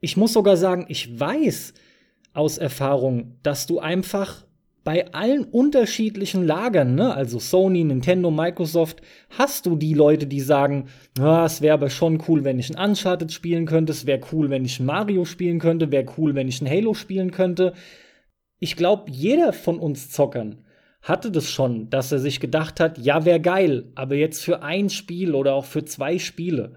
Ich muss sogar sagen, ich weiß aus Erfahrung, dass du einfach bei allen unterschiedlichen Lagern, ne, also Sony, Nintendo, Microsoft, hast du die Leute, die sagen, ah, es wäre aber schon cool, wenn ich ein Uncharted spielen könnte, es wäre cool, wenn ich ein Mario spielen könnte, wäre cool, wenn ich ein Halo spielen könnte. Ich glaube, jeder von uns Zockern hatte das schon, dass er sich gedacht hat, ja, wäre geil, aber jetzt für ein Spiel oder auch für zwei Spiele.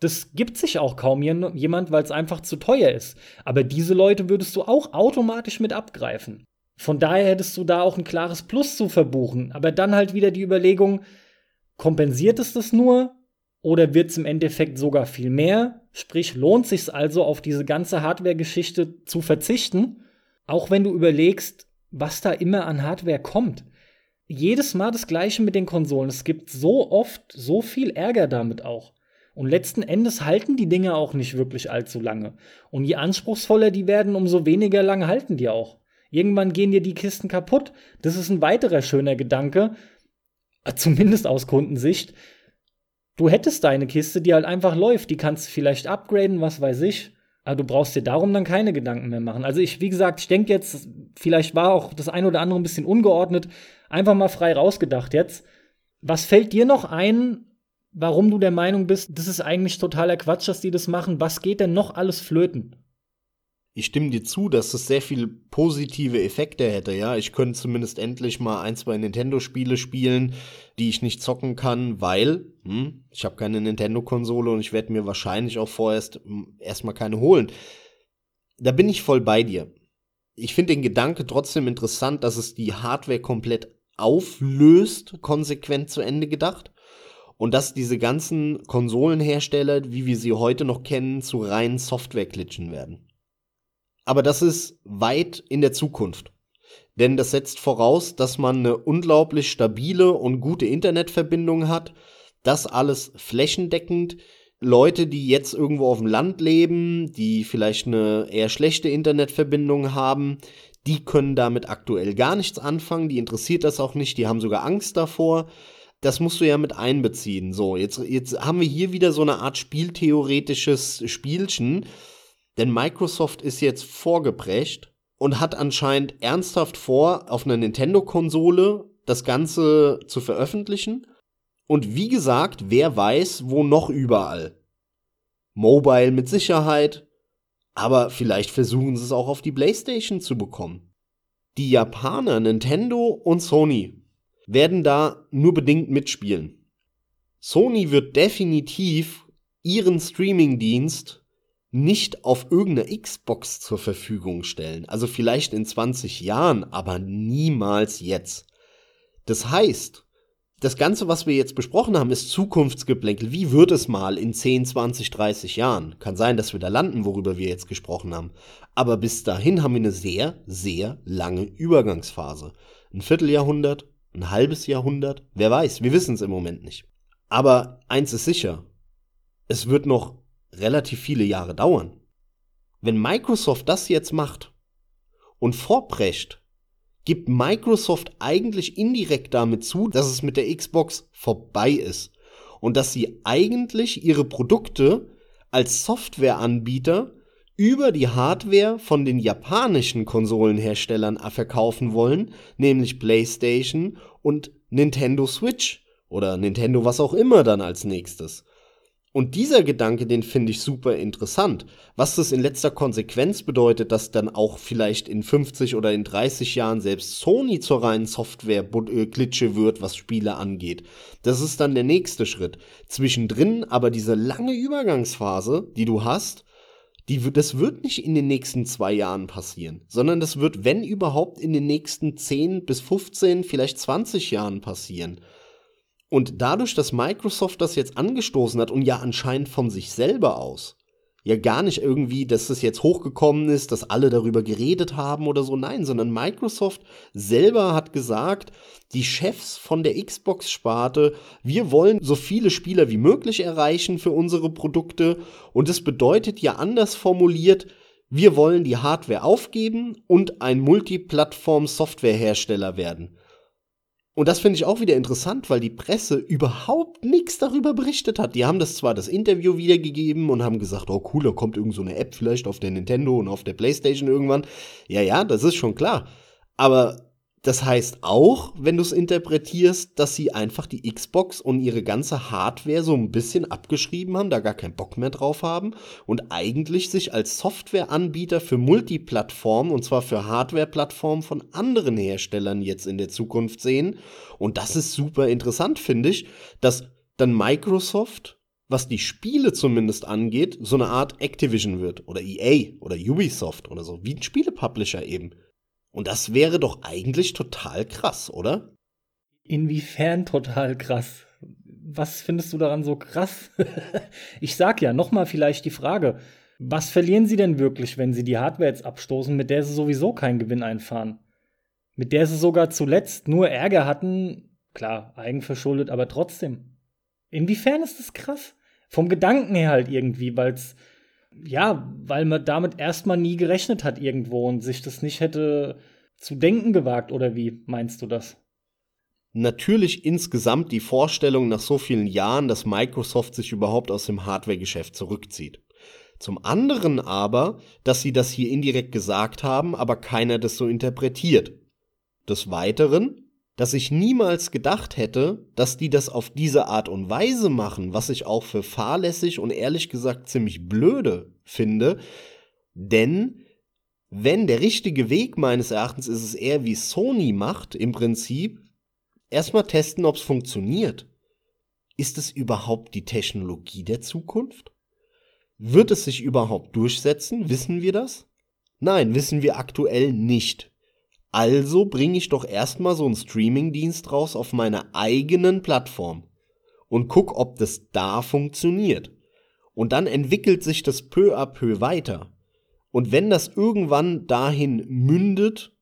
Das gibt sich auch kaum jemand, weil es einfach zu teuer ist. Aber diese Leute würdest du auch automatisch mit abgreifen. Von daher hättest du da auch ein klares Plus zu verbuchen. Aber dann halt wieder die Überlegung, kompensiert es das nur oder wird es im Endeffekt sogar viel mehr? Sprich, lohnt sich also auf diese ganze Hardware-Geschichte zu verzichten, auch wenn du überlegst, was da immer an Hardware kommt. Jedes Mal das gleiche mit den Konsolen. Es gibt so oft so viel Ärger damit auch. Und letzten Endes halten die Dinge auch nicht wirklich allzu lange. Und je anspruchsvoller die werden, umso weniger lang halten die auch. Irgendwann gehen dir die Kisten kaputt. Das ist ein weiterer schöner Gedanke, zumindest aus Kundensicht. Du hättest deine Kiste, die halt einfach läuft, die kannst du vielleicht upgraden, was weiß ich. Aber du brauchst dir darum dann keine Gedanken mehr machen. Also ich, wie gesagt, ich denke jetzt, vielleicht war auch das ein oder andere ein bisschen ungeordnet. Einfach mal frei rausgedacht jetzt. Was fällt dir noch ein, warum du der Meinung bist, das ist eigentlich totaler Quatsch, dass die das machen? Was geht denn noch alles flöten? Ich stimme dir zu, dass es sehr viele positive Effekte hätte, ja. Ich könnte zumindest endlich mal ein, zwei Nintendo-Spiele spielen, die ich nicht zocken kann, weil hm, ich habe keine Nintendo-Konsole und ich werde mir wahrscheinlich auch vorerst hm, erstmal keine holen. Da bin ich voll bei dir. Ich finde den Gedanke trotzdem interessant, dass es die Hardware komplett auflöst, konsequent zu Ende gedacht. Und dass diese ganzen Konsolenhersteller, wie wir sie heute noch kennen, zu reinen Software-Glitchen werden. Aber das ist weit in der Zukunft. Denn das setzt voraus, dass man eine unglaublich stabile und gute Internetverbindung hat. Das alles flächendeckend. Leute, die jetzt irgendwo auf dem Land leben, die vielleicht eine eher schlechte Internetverbindung haben, die können damit aktuell gar nichts anfangen, die interessiert das auch nicht, die haben sogar Angst davor. Das musst du ja mit einbeziehen. So, jetzt, jetzt haben wir hier wieder so eine Art spieltheoretisches Spielchen denn Microsoft ist jetzt vorgebrecht und hat anscheinend ernsthaft vor, auf einer Nintendo-Konsole das Ganze zu veröffentlichen. Und wie gesagt, wer weiß, wo noch überall. Mobile mit Sicherheit, aber vielleicht versuchen sie es auch auf die PlayStation zu bekommen. Die Japaner, Nintendo und Sony werden da nur bedingt mitspielen. Sony wird definitiv ihren Streaming-Dienst nicht auf irgendeiner Xbox zur Verfügung stellen. Also vielleicht in 20 Jahren, aber niemals jetzt. Das heißt, das Ganze, was wir jetzt besprochen haben, ist Zukunftsgeplänkel. Wie wird es mal in 10, 20, 30 Jahren? Kann sein, dass wir da landen, worüber wir jetzt gesprochen haben. Aber bis dahin haben wir eine sehr, sehr lange Übergangsphase. Ein Vierteljahrhundert, ein halbes Jahrhundert, wer weiß, wir wissen es im Moment nicht. Aber eins ist sicher, es wird noch relativ viele Jahre dauern. Wenn Microsoft das jetzt macht und vorbrecht, gibt Microsoft eigentlich indirekt damit zu, dass es mit der Xbox vorbei ist und dass sie eigentlich ihre Produkte als Softwareanbieter über die Hardware von den japanischen Konsolenherstellern verkaufen wollen, nämlich PlayStation und Nintendo Switch oder Nintendo was auch immer dann als nächstes. Und dieser Gedanke, den finde ich super interessant. Was das in letzter Konsequenz bedeutet, dass dann auch vielleicht in 50 oder in 30 Jahren selbst Sony zur reinen Software-Glitsche wird, was Spiele angeht. Das ist dann der nächste Schritt. Zwischendrin aber diese lange Übergangsphase, die du hast, die, das wird nicht in den nächsten zwei Jahren passieren, sondern das wird, wenn überhaupt, in den nächsten 10 bis 15, vielleicht 20 Jahren passieren. Und dadurch, dass Microsoft das jetzt angestoßen hat und ja anscheinend von sich selber aus, ja gar nicht irgendwie, dass das jetzt hochgekommen ist, dass alle darüber geredet haben oder so. Nein, sondern Microsoft selber hat gesagt, die Chefs von der Xbox-Sparte, wir wollen so viele Spieler wie möglich erreichen für unsere Produkte. Und es bedeutet ja anders formuliert, wir wollen die Hardware aufgeben und ein Multiplattform-Softwarehersteller werden. Und das finde ich auch wieder interessant, weil die Presse überhaupt nichts darüber berichtet hat. Die haben das zwar das Interview wiedergegeben und haben gesagt, oh cool, da kommt irgend so eine App vielleicht auf der Nintendo und auf der PlayStation irgendwann. Ja, ja, das ist schon klar. Aber das heißt auch, wenn du es interpretierst, dass sie einfach die Xbox und ihre ganze Hardware so ein bisschen abgeschrieben haben, da gar keinen Bock mehr drauf haben und eigentlich sich als Softwareanbieter für Multiplattformen und zwar für Hardwareplattformen von anderen Herstellern jetzt in der Zukunft sehen. Und das ist super interessant, finde ich, dass dann Microsoft was die Spiele zumindest angeht, so eine Art Activision wird oder EA oder Ubisoft oder so, wie ein Spielepublisher eben. Und das wäre doch eigentlich total krass, oder? Inwiefern total krass? Was findest du daran so krass? ich sag ja, nochmal vielleicht die Frage, was verlieren sie denn wirklich, wenn sie die Hardware jetzt abstoßen, mit der sie sowieso keinen Gewinn einfahren? Mit der sie sogar zuletzt nur Ärger hatten, klar, eigenverschuldet, aber trotzdem. Inwiefern ist das krass? Vom Gedanken her halt irgendwie, weil es ja, weil man damit erstmal nie gerechnet hat irgendwo und sich das nicht hätte zu denken gewagt, oder wie meinst du das? Natürlich insgesamt die Vorstellung nach so vielen Jahren, dass Microsoft sich überhaupt aus dem Hardware-Geschäft zurückzieht. Zum anderen aber, dass sie das hier indirekt gesagt haben, aber keiner das so interpretiert. Des Weiteren, dass ich niemals gedacht hätte, dass die das auf diese Art und Weise machen, was ich auch für fahrlässig und ehrlich gesagt ziemlich blöde finde, denn wenn der richtige Weg meines Erachtens ist es eher wie Sony macht, im Prinzip erstmal testen, ob es funktioniert. Ist es überhaupt die Technologie der Zukunft? Wird es sich überhaupt durchsetzen? Wissen wir das? Nein, wissen wir aktuell nicht. Also bringe ich doch erstmal so einen Streamingdienst raus auf meiner eigenen Plattform und guck, ob das da funktioniert. Und dann entwickelt sich das peu à peu weiter. Und wenn das irgendwann dahin mündet,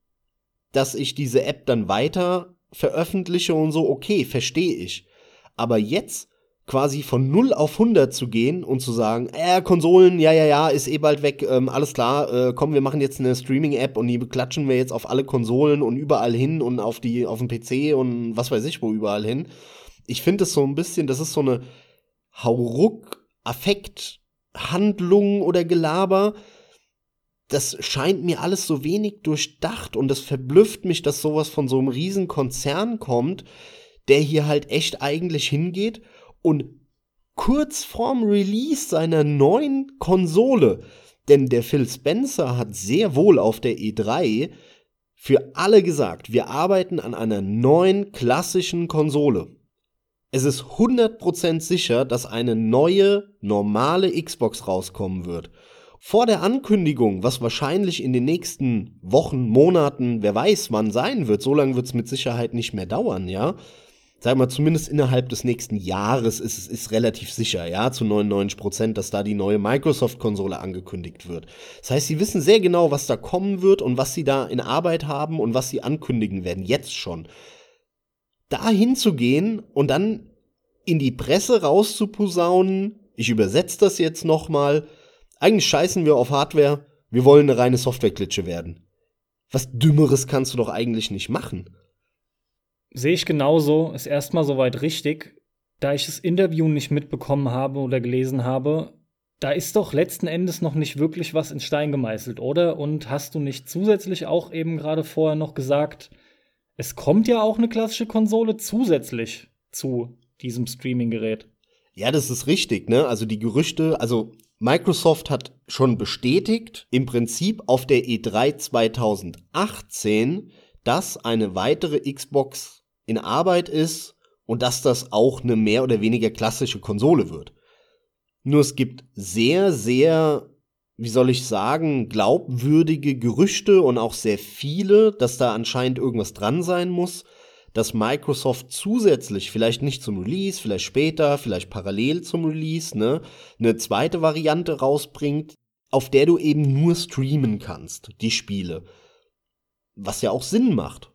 dass ich diese App dann weiter veröffentliche und so, okay, verstehe ich. Aber jetzt quasi von 0 auf 100 zu gehen und zu sagen, äh, Konsolen, ja, ja, ja, ist eh bald weg, ähm, alles klar, äh, komm, wir machen jetzt eine Streaming-App und die klatschen wir jetzt auf alle Konsolen und überall hin und auf die, auf den PC und was weiß ich wo überall hin. Ich finde es so ein bisschen, das ist so eine Hauruck-Affekt-Handlung oder Gelaber. Das scheint mir alles so wenig durchdacht und das verblüfft mich, dass sowas von so einem riesen Konzern kommt, der hier halt echt eigentlich hingeht und kurz vorm Release seiner neuen Konsole, denn der Phil Spencer hat sehr wohl auf der E3 für alle gesagt, wir arbeiten an einer neuen klassischen Konsole. Es ist 100% sicher, dass eine neue, normale Xbox rauskommen wird. Vor der Ankündigung, was wahrscheinlich in den nächsten Wochen, Monaten, wer weiß wann sein wird, so lange wird es mit Sicherheit nicht mehr dauern, ja, sagen wir zumindest innerhalb des nächsten Jahres ist es ist relativ sicher, ja, zu 99 Prozent, dass da die neue Microsoft-Konsole angekündigt wird. Das heißt, sie wissen sehr genau, was da kommen wird und was sie da in Arbeit haben und was sie ankündigen werden, jetzt schon. Da hinzugehen und dann in die Presse rauszuposaunen, ich übersetze das jetzt nochmal, eigentlich scheißen wir auf Hardware, wir wollen eine reine Software-Klitsche werden. Was Dümmeres kannst du doch eigentlich nicht machen. Sehe ich genauso, ist erstmal soweit richtig. Da ich das Interview nicht mitbekommen habe oder gelesen habe, da ist doch letzten Endes noch nicht wirklich was in Stein gemeißelt, oder? Und hast du nicht zusätzlich auch eben gerade vorher noch gesagt, es kommt ja auch eine klassische Konsole zusätzlich zu diesem Streaming-Gerät? Ja, das ist richtig, ne? Also die Gerüchte, also Microsoft hat schon bestätigt, im Prinzip auf der E3 2018, dass eine weitere Xbox in Arbeit ist und dass das auch eine mehr oder weniger klassische Konsole wird. Nur es gibt sehr, sehr, wie soll ich sagen, glaubwürdige Gerüchte und auch sehr viele, dass da anscheinend irgendwas dran sein muss, dass Microsoft zusätzlich, vielleicht nicht zum Release, vielleicht später, vielleicht parallel zum Release, ne, eine zweite Variante rausbringt, auf der du eben nur streamen kannst, die Spiele. Was ja auch Sinn macht.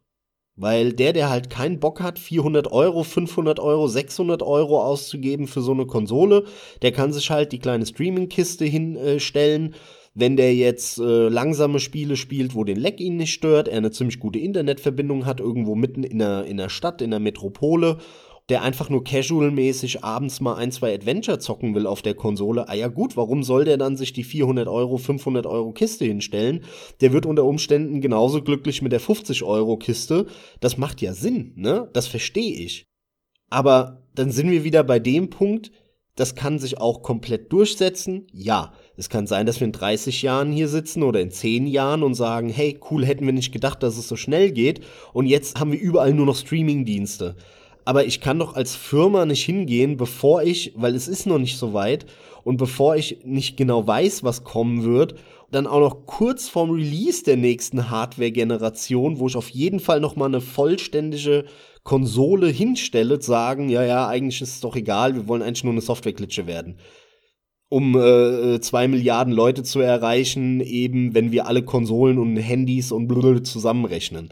Weil der, der halt keinen Bock hat, 400 Euro, 500 Euro, 600 Euro auszugeben für so eine Konsole, der kann sich halt die kleine Streaming-Kiste hinstellen. Wenn der jetzt äh, langsame Spiele spielt, wo den Leck ihn nicht stört, er eine ziemlich gute Internetverbindung hat, irgendwo mitten in der, in der Stadt, in der Metropole der einfach nur casual-mäßig abends mal ein, zwei Adventure zocken will auf der Konsole, ah ja gut, warum soll der dann sich die 400 Euro, 500 Euro Kiste hinstellen? Der wird unter Umständen genauso glücklich mit der 50 Euro Kiste. Das macht ja Sinn, ne? Das verstehe ich. Aber dann sind wir wieder bei dem Punkt, das kann sich auch komplett durchsetzen. Ja, es kann sein, dass wir in 30 Jahren hier sitzen oder in 10 Jahren und sagen, hey, cool, hätten wir nicht gedacht, dass es so schnell geht. Und jetzt haben wir überall nur noch Streaming-Dienste aber ich kann doch als Firma nicht hingehen, bevor ich, weil es ist noch nicht so weit und bevor ich nicht genau weiß, was kommen wird, dann auch noch kurz vorm Release der nächsten Hardware-Generation, wo ich auf jeden Fall noch mal eine vollständige Konsole hinstelle, sagen, ja, ja, eigentlich ist es doch egal, wir wollen eigentlich nur eine Software-Klitsche werden. Um äh, zwei Milliarden Leute zu erreichen, eben wenn wir alle Konsolen und Handys und blablabla zusammenrechnen.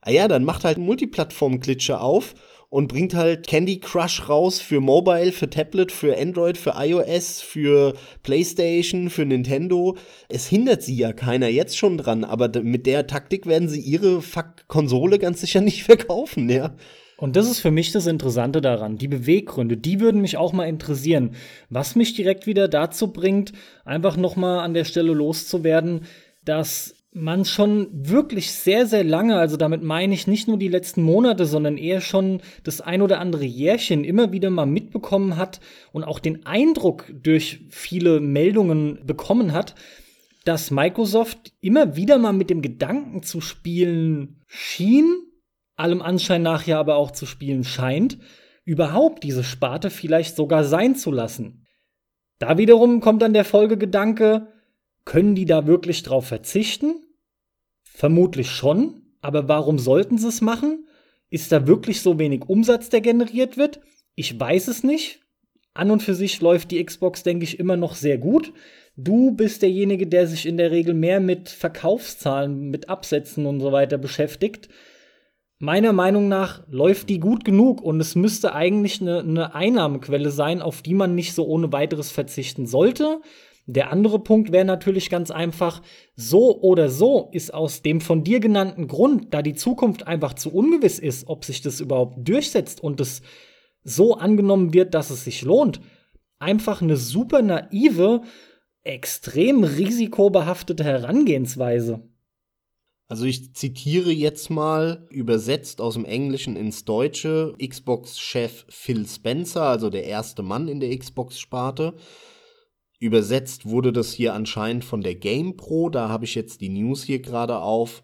Ah ja, dann macht halt Multiplattform-Klitsche auf und bringt halt Candy Crush raus für Mobile, für Tablet, für Android, für iOS, für PlayStation, für Nintendo. Es hindert sie ja keiner jetzt schon dran, aber mit der Taktik werden sie ihre Fuck-Konsole ganz sicher nicht verkaufen, ja. Und das ist für mich das Interessante daran. Die Beweggründe, die würden mich auch mal interessieren. Was mich direkt wieder dazu bringt, einfach noch mal an der Stelle loszuwerden, dass man schon wirklich sehr, sehr lange, also damit meine ich nicht nur die letzten Monate, sondern eher schon das ein oder andere Jährchen immer wieder mal mitbekommen hat und auch den Eindruck durch viele Meldungen bekommen hat, dass Microsoft immer wieder mal mit dem Gedanken zu spielen schien, allem Anschein nach ja aber auch zu spielen scheint, überhaupt diese Sparte vielleicht sogar sein zu lassen. Da wiederum kommt dann der Folgegedanke, können die da wirklich drauf verzichten? Vermutlich schon, aber warum sollten sie es machen? Ist da wirklich so wenig Umsatz, der generiert wird? Ich weiß es nicht. An und für sich läuft die Xbox, denke ich, immer noch sehr gut. Du bist derjenige, der sich in der Regel mehr mit Verkaufszahlen, mit Absätzen und so weiter beschäftigt. Meiner Meinung nach läuft die gut genug und es müsste eigentlich eine, eine Einnahmequelle sein, auf die man nicht so ohne weiteres verzichten sollte. Der andere Punkt wäre natürlich ganz einfach, so oder so ist aus dem von dir genannten Grund, da die Zukunft einfach zu ungewiss ist, ob sich das überhaupt durchsetzt und es so angenommen wird, dass es sich lohnt, einfach eine super naive, extrem risikobehaftete Herangehensweise. Also ich zitiere jetzt mal übersetzt aus dem Englischen ins Deutsche Xbox-Chef Phil Spencer, also der erste Mann in der Xbox-Sparte. Übersetzt wurde das hier anscheinend von der GamePro, da habe ich jetzt die News hier gerade auf.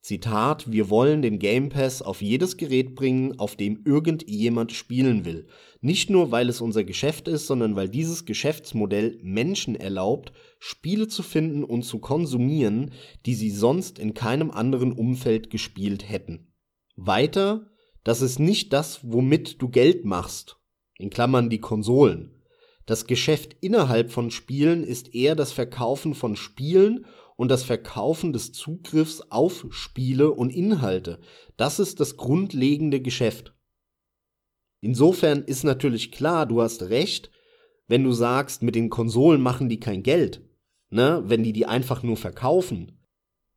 Zitat, wir wollen den Game Pass auf jedes Gerät bringen, auf dem irgendjemand spielen will. Nicht nur, weil es unser Geschäft ist, sondern weil dieses Geschäftsmodell Menschen erlaubt, Spiele zu finden und zu konsumieren, die sie sonst in keinem anderen Umfeld gespielt hätten. Weiter, das ist nicht das, womit du Geld machst. In Klammern die Konsolen. Das Geschäft innerhalb von Spielen ist eher das Verkaufen von Spielen und das Verkaufen des Zugriffs auf Spiele und Inhalte. Das ist das grundlegende Geschäft. Insofern ist natürlich klar, du hast recht, wenn du sagst, mit den Konsolen machen die kein Geld, ne, wenn die die einfach nur verkaufen.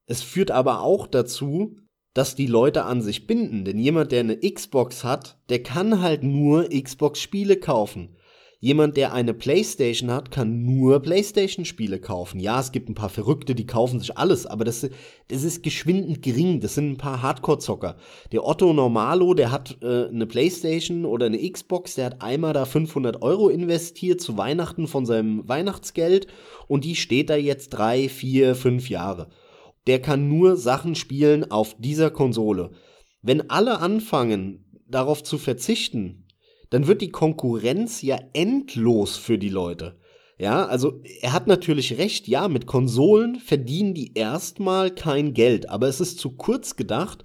Es führt aber auch dazu, dass die Leute an sich binden, denn jemand, der eine Xbox hat, der kann halt nur Xbox Spiele kaufen. Jemand, der eine Playstation hat, kann nur Playstation-Spiele kaufen. Ja, es gibt ein paar Verrückte, die kaufen sich alles, aber das, das ist geschwindend gering. Das sind ein paar Hardcore-Zocker. Der Otto Normalo, der hat äh, eine Playstation oder eine Xbox, der hat einmal da 500 Euro investiert zu Weihnachten von seinem Weihnachtsgeld und die steht da jetzt drei, vier, fünf Jahre. Der kann nur Sachen spielen auf dieser Konsole. Wenn alle anfangen, darauf zu verzichten, dann wird die Konkurrenz ja endlos für die Leute. Ja, also er hat natürlich recht, ja, mit Konsolen verdienen die erstmal kein Geld, aber es ist zu kurz gedacht,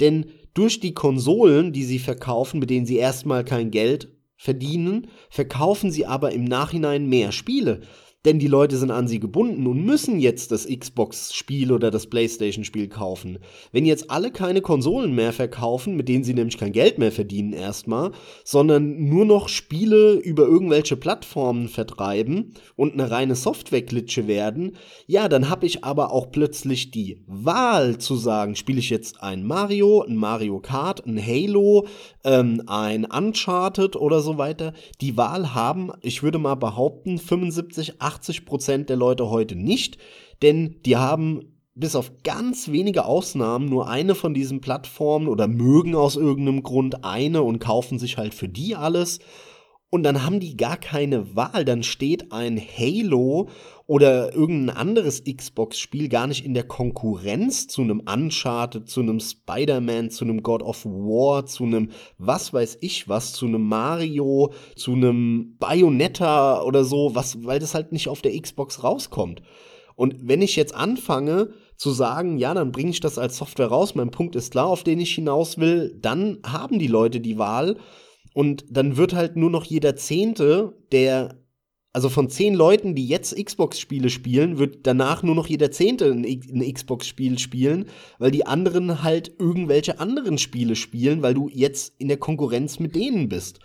denn durch die Konsolen, die sie verkaufen, mit denen sie erstmal kein Geld verdienen, verkaufen sie aber im Nachhinein mehr Spiele denn die Leute sind an sie gebunden und müssen jetzt das Xbox-Spiel oder das PlayStation-Spiel kaufen. Wenn jetzt alle keine Konsolen mehr verkaufen, mit denen sie nämlich kein Geld mehr verdienen erstmal, sondern nur noch Spiele über irgendwelche Plattformen vertreiben und eine reine Software-Klitsche werden, ja, dann habe ich aber auch plötzlich die Wahl zu sagen, spiele ich jetzt ein Mario, ein Mario Kart, ein Halo, ähm, ein Uncharted oder so weiter. Die Wahl haben, ich würde mal behaupten, 75, 80 80 Prozent der Leute heute nicht, denn die haben bis auf ganz wenige Ausnahmen nur eine von diesen Plattformen oder mögen aus irgendeinem Grund eine und kaufen sich halt für die alles. Und dann haben die gar keine Wahl. Dann steht ein Halo oder irgendein anderes Xbox-Spiel gar nicht in der Konkurrenz zu einem Uncharted, zu einem Spider-Man, zu einem God of War, zu einem was weiß ich was, zu einem Mario, zu einem Bayonetta oder so, was, weil das halt nicht auf der Xbox rauskommt. Und wenn ich jetzt anfange zu sagen, ja, dann bringe ich das als Software raus, mein Punkt ist klar, auf den ich hinaus will, dann haben die Leute die Wahl und dann wird halt nur noch jeder Zehnte, der also von zehn Leuten, die jetzt Xbox-Spiele spielen, wird danach nur noch jeder Zehnte ein, ein Xbox-Spiel spielen, weil die anderen halt irgendwelche anderen Spiele spielen, weil du jetzt in der Konkurrenz mit denen bist.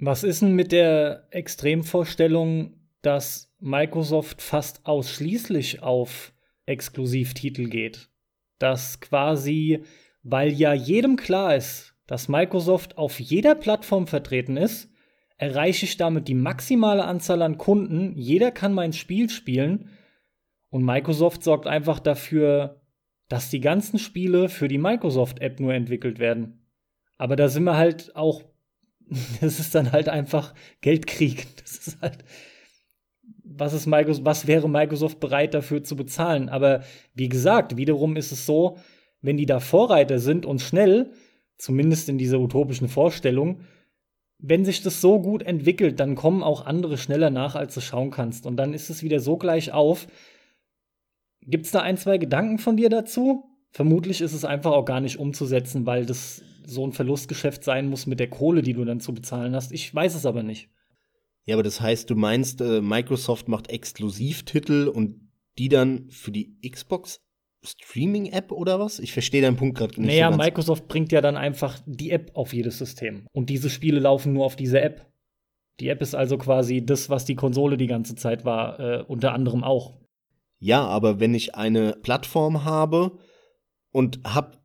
Was ist denn mit der Extremvorstellung, dass Microsoft fast ausschließlich auf Exklusivtitel geht? Dass quasi, weil ja jedem klar ist, dass Microsoft auf jeder Plattform vertreten ist, erreiche ich damit die maximale Anzahl an Kunden. Jeder kann mein Spiel spielen. Und Microsoft sorgt einfach dafür, dass die ganzen Spiele für die Microsoft-App nur entwickelt werden. Aber da sind wir halt auch, das ist dann halt einfach Geldkrieg. Das ist halt, was ist Microsoft, was wäre Microsoft bereit dafür zu bezahlen? Aber wie gesagt, wiederum ist es so, wenn die da Vorreiter sind und schnell, zumindest in dieser utopischen Vorstellung, wenn sich das so gut entwickelt, dann kommen auch andere schneller nach, als du schauen kannst. Und dann ist es wieder so gleich auf. Gibt es da ein, zwei Gedanken von dir dazu? Vermutlich ist es einfach auch gar nicht umzusetzen, weil das so ein Verlustgeschäft sein muss mit der Kohle, die du dann zu bezahlen hast. Ich weiß es aber nicht. Ja, aber das heißt, du meinst, äh, Microsoft macht Exklusivtitel und die dann für die Xbox Streaming-App oder was? Ich verstehe deinen Punkt gerade nicht. Naja, so Microsoft bringt ja dann einfach die App auf jedes System. Und diese Spiele laufen nur auf dieser App. Die App ist also quasi das, was die Konsole die ganze Zeit war, äh, unter anderem auch. Ja, aber wenn ich eine Plattform habe und hab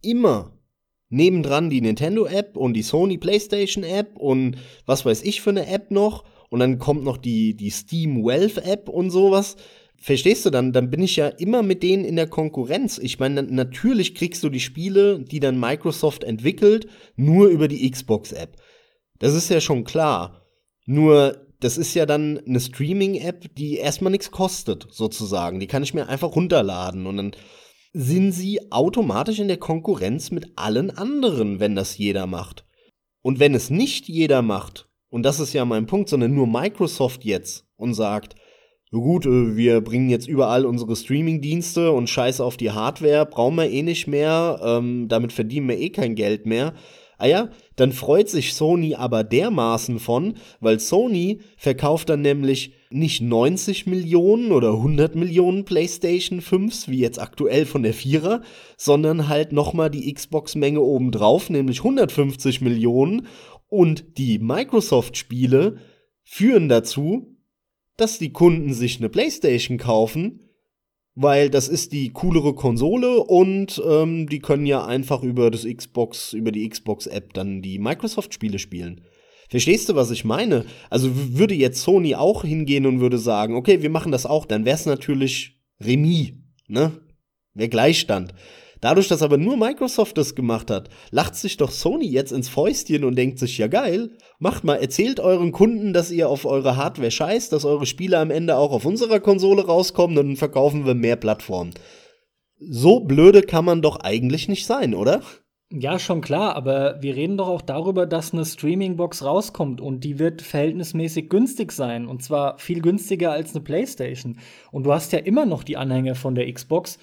immer nebendran die Nintendo-App und die Sony PlayStation-App und was weiß ich für eine App noch und dann kommt noch die, die Steam Wealth-App und sowas, Verstehst du dann? Dann bin ich ja immer mit denen in der Konkurrenz. Ich meine, natürlich kriegst du die Spiele, die dann Microsoft entwickelt, nur über die Xbox-App. Das ist ja schon klar. Nur, das ist ja dann eine Streaming-App, die erstmal nichts kostet, sozusagen. Die kann ich mir einfach runterladen und dann sind sie automatisch in der Konkurrenz mit allen anderen, wenn das jeder macht. Und wenn es nicht jeder macht, und das ist ja mein Punkt, sondern nur Microsoft jetzt und sagt, gut, äh, wir bringen jetzt überall unsere Streaming-Dienste und scheiße auf die Hardware, brauchen wir eh nicht mehr, ähm, damit verdienen wir eh kein Geld mehr. Ah ja, dann freut sich Sony aber dermaßen von, weil Sony verkauft dann nämlich nicht 90 Millionen oder 100 Millionen PlayStation 5s, wie jetzt aktuell von der Vierer, sondern halt nochmal die Xbox-Menge obendrauf, nämlich 150 Millionen. Und die Microsoft-Spiele führen dazu, dass die Kunden sich eine PlayStation kaufen, weil das ist die coolere Konsole und ähm, die können ja einfach über das Xbox, über die Xbox-App dann die Microsoft-Spiele spielen. Verstehst du, was ich meine? Also würde jetzt Sony auch hingehen und würde sagen, okay, wir machen das auch, dann wäre es natürlich Remis, ne? Wäre Gleichstand. Dadurch, dass aber nur Microsoft das gemacht hat, lacht sich doch Sony jetzt ins Fäustchen und denkt sich, ja geil, macht mal, erzählt euren Kunden, dass ihr auf eure Hardware scheißt, dass eure Spiele am Ende auch auf unserer Konsole rauskommen, dann verkaufen wir mehr Plattformen. So blöde kann man doch eigentlich nicht sein, oder? Ja, schon klar, aber wir reden doch auch darüber, dass eine Streaming-Box rauskommt und die wird verhältnismäßig günstig sein und zwar viel günstiger als eine PlayStation. Und du hast ja immer noch die Anhänger von der Xbox,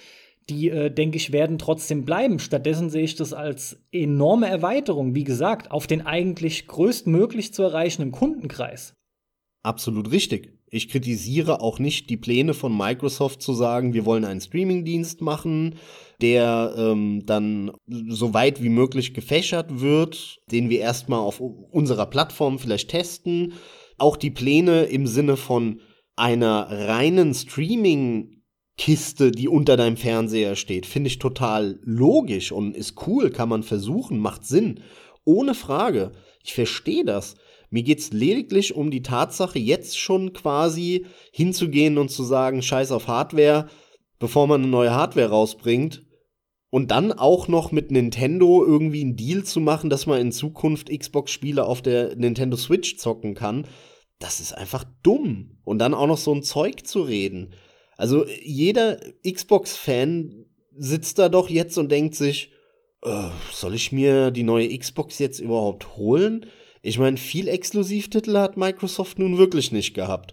die, äh, denke ich, werden trotzdem bleiben. Stattdessen sehe ich das als enorme Erweiterung, wie gesagt, auf den eigentlich größtmöglich zu erreichenden Kundenkreis. Absolut richtig. Ich kritisiere auch nicht die Pläne von Microsoft zu sagen, wir wollen einen Streamingdienst machen, der ähm, dann so weit wie möglich gefächert wird, den wir erstmal auf unserer Plattform vielleicht testen. Auch die Pläne im Sinne von einer reinen Streaming Kiste, die unter deinem Fernseher steht, finde ich total logisch und ist cool, kann man versuchen, macht Sinn. Ohne Frage. Ich verstehe das. Mir geht es lediglich um die Tatsache, jetzt schon quasi hinzugehen und zu sagen, scheiß auf Hardware, bevor man eine neue Hardware rausbringt. Und dann auch noch mit Nintendo irgendwie einen Deal zu machen, dass man in Zukunft Xbox-Spiele auf der Nintendo Switch zocken kann. Das ist einfach dumm. Und dann auch noch so ein Zeug zu reden. Also jeder Xbox-Fan sitzt da doch jetzt und denkt sich, äh, soll ich mir die neue Xbox jetzt überhaupt holen? Ich meine, viel Exklusivtitel hat Microsoft nun wirklich nicht gehabt.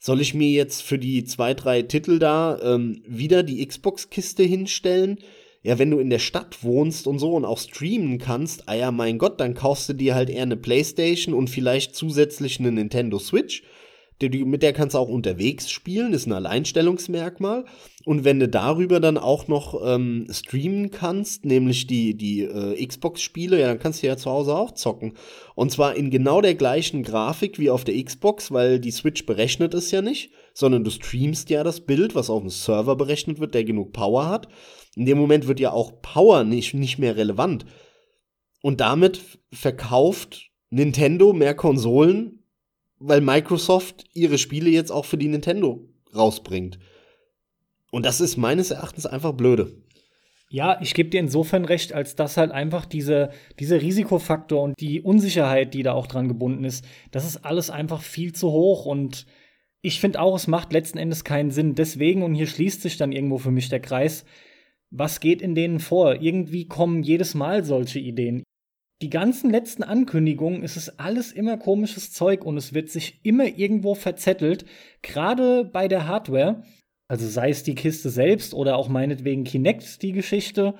Soll ich mir jetzt für die zwei, drei Titel da ähm, wieder die Xbox-Kiste hinstellen? Ja, wenn du in der Stadt wohnst und so und auch streamen kannst, ah ja, mein Gott, dann kaufst du dir halt eher eine Playstation und vielleicht zusätzlich eine Nintendo Switch mit der kannst du auch unterwegs spielen, ist ein Alleinstellungsmerkmal. Und wenn du darüber dann auch noch ähm, streamen kannst, nämlich die, die äh, Xbox-Spiele, ja, dann kannst du ja zu Hause auch zocken. Und zwar in genau der gleichen Grafik wie auf der Xbox, weil die Switch berechnet es ja nicht, sondern du streamst ja das Bild, was auf dem Server berechnet wird, der genug Power hat. In dem Moment wird ja auch Power nicht, nicht mehr relevant. Und damit verkauft Nintendo mehr Konsolen weil Microsoft ihre Spiele jetzt auch für die Nintendo rausbringt. Und das ist meines Erachtens einfach blöde. Ja, ich gebe dir insofern recht, als dass halt einfach diese, dieser Risikofaktor und die Unsicherheit, die da auch dran gebunden ist, das ist alles einfach viel zu hoch und ich finde auch, es macht letzten Endes keinen Sinn. Deswegen, und hier schließt sich dann irgendwo für mich der Kreis, was geht in denen vor? Irgendwie kommen jedes Mal solche Ideen die ganzen letzten Ankündigungen ist es alles immer komisches Zeug und es wird sich immer irgendwo verzettelt, gerade bei der Hardware. Also sei es die Kiste selbst oder auch meinetwegen Kinect die Geschichte.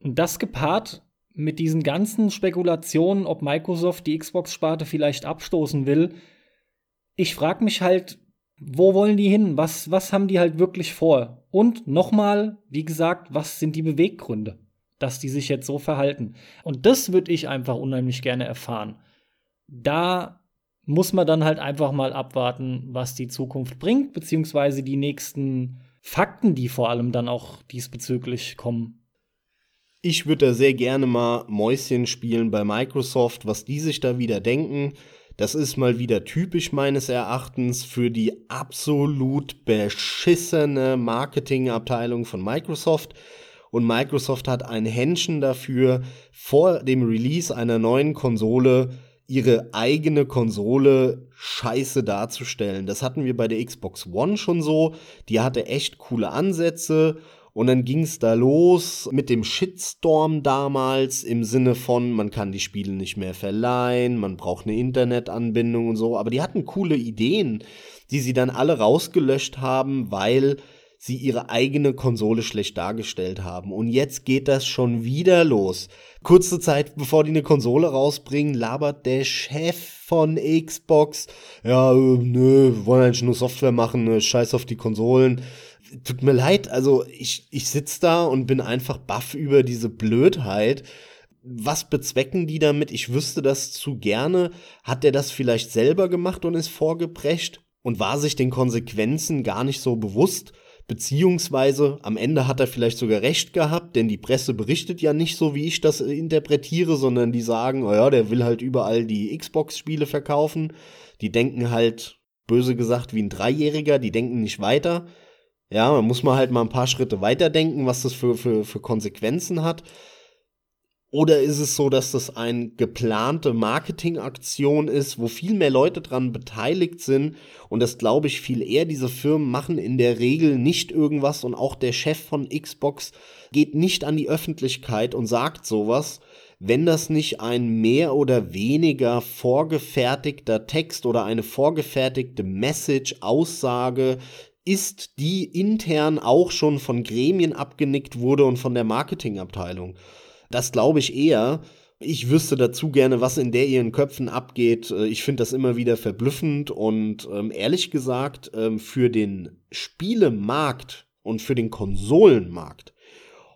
Und das gepaart mit diesen ganzen Spekulationen, ob Microsoft die Xbox-Sparte vielleicht abstoßen will. Ich frage mich halt, wo wollen die hin? Was, was haben die halt wirklich vor? Und nochmal, wie gesagt, was sind die Beweggründe? Dass die sich jetzt so verhalten. Und das würde ich einfach unheimlich gerne erfahren. Da muss man dann halt einfach mal abwarten, was die Zukunft bringt, beziehungsweise die nächsten Fakten, die vor allem dann auch diesbezüglich kommen. Ich würde da sehr gerne mal Mäuschen spielen bei Microsoft, was die sich da wieder denken. Das ist mal wieder typisch meines Erachtens für die absolut beschissene Marketingabteilung von Microsoft und Microsoft hat ein Händchen dafür, vor dem Release einer neuen Konsole ihre eigene Konsole scheiße darzustellen. Das hatten wir bei der Xbox One schon so. Die hatte echt coole Ansätze. Und dann ging es da los mit dem Shitstorm damals im Sinne von, man kann die Spiele nicht mehr verleihen, man braucht eine Internetanbindung und so. Aber die hatten coole Ideen, die sie dann alle rausgelöscht haben, weil sie ihre eigene Konsole schlecht dargestellt haben. Und jetzt geht das schon wieder los. Kurze Zeit bevor die eine Konsole rausbringen, labert der Chef von Xbox, ja, äh, nö, wir wollen eigentlich nur Software machen, ne, scheiß auf die Konsolen. Tut mir leid, also ich, ich sitz da und bin einfach baff über diese Blödheit was bezwecken die damit? Ich wüsste das zu gerne. Hat der das vielleicht selber gemacht und ist vorgeprescht und war sich den Konsequenzen gar nicht so bewusst? Beziehungsweise am Ende hat er vielleicht sogar recht gehabt, denn die Presse berichtet ja nicht so, wie ich das äh, interpretiere, sondern die sagen, oh ja, der will halt überall die Xbox-Spiele verkaufen. Die denken halt, böse gesagt, wie ein Dreijähriger, die denken nicht weiter. Ja, man muss mal halt mal ein paar Schritte weiterdenken, was das für, für, für Konsequenzen hat. Oder ist es so, dass das eine geplante Marketingaktion ist, wo viel mehr Leute dran beteiligt sind? Und das glaube ich viel eher. Diese Firmen machen in der Regel nicht irgendwas und auch der Chef von Xbox geht nicht an die Öffentlichkeit und sagt sowas, wenn das nicht ein mehr oder weniger vorgefertigter Text oder eine vorgefertigte Message, Aussage ist, die intern auch schon von Gremien abgenickt wurde und von der Marketingabteilung. Das glaube ich eher. Ich wüsste dazu gerne, was in der ihren Köpfen abgeht. Äh, ich finde das immer wieder verblüffend und ähm, ehrlich gesagt, ähm, für den Spielemarkt und für den Konsolenmarkt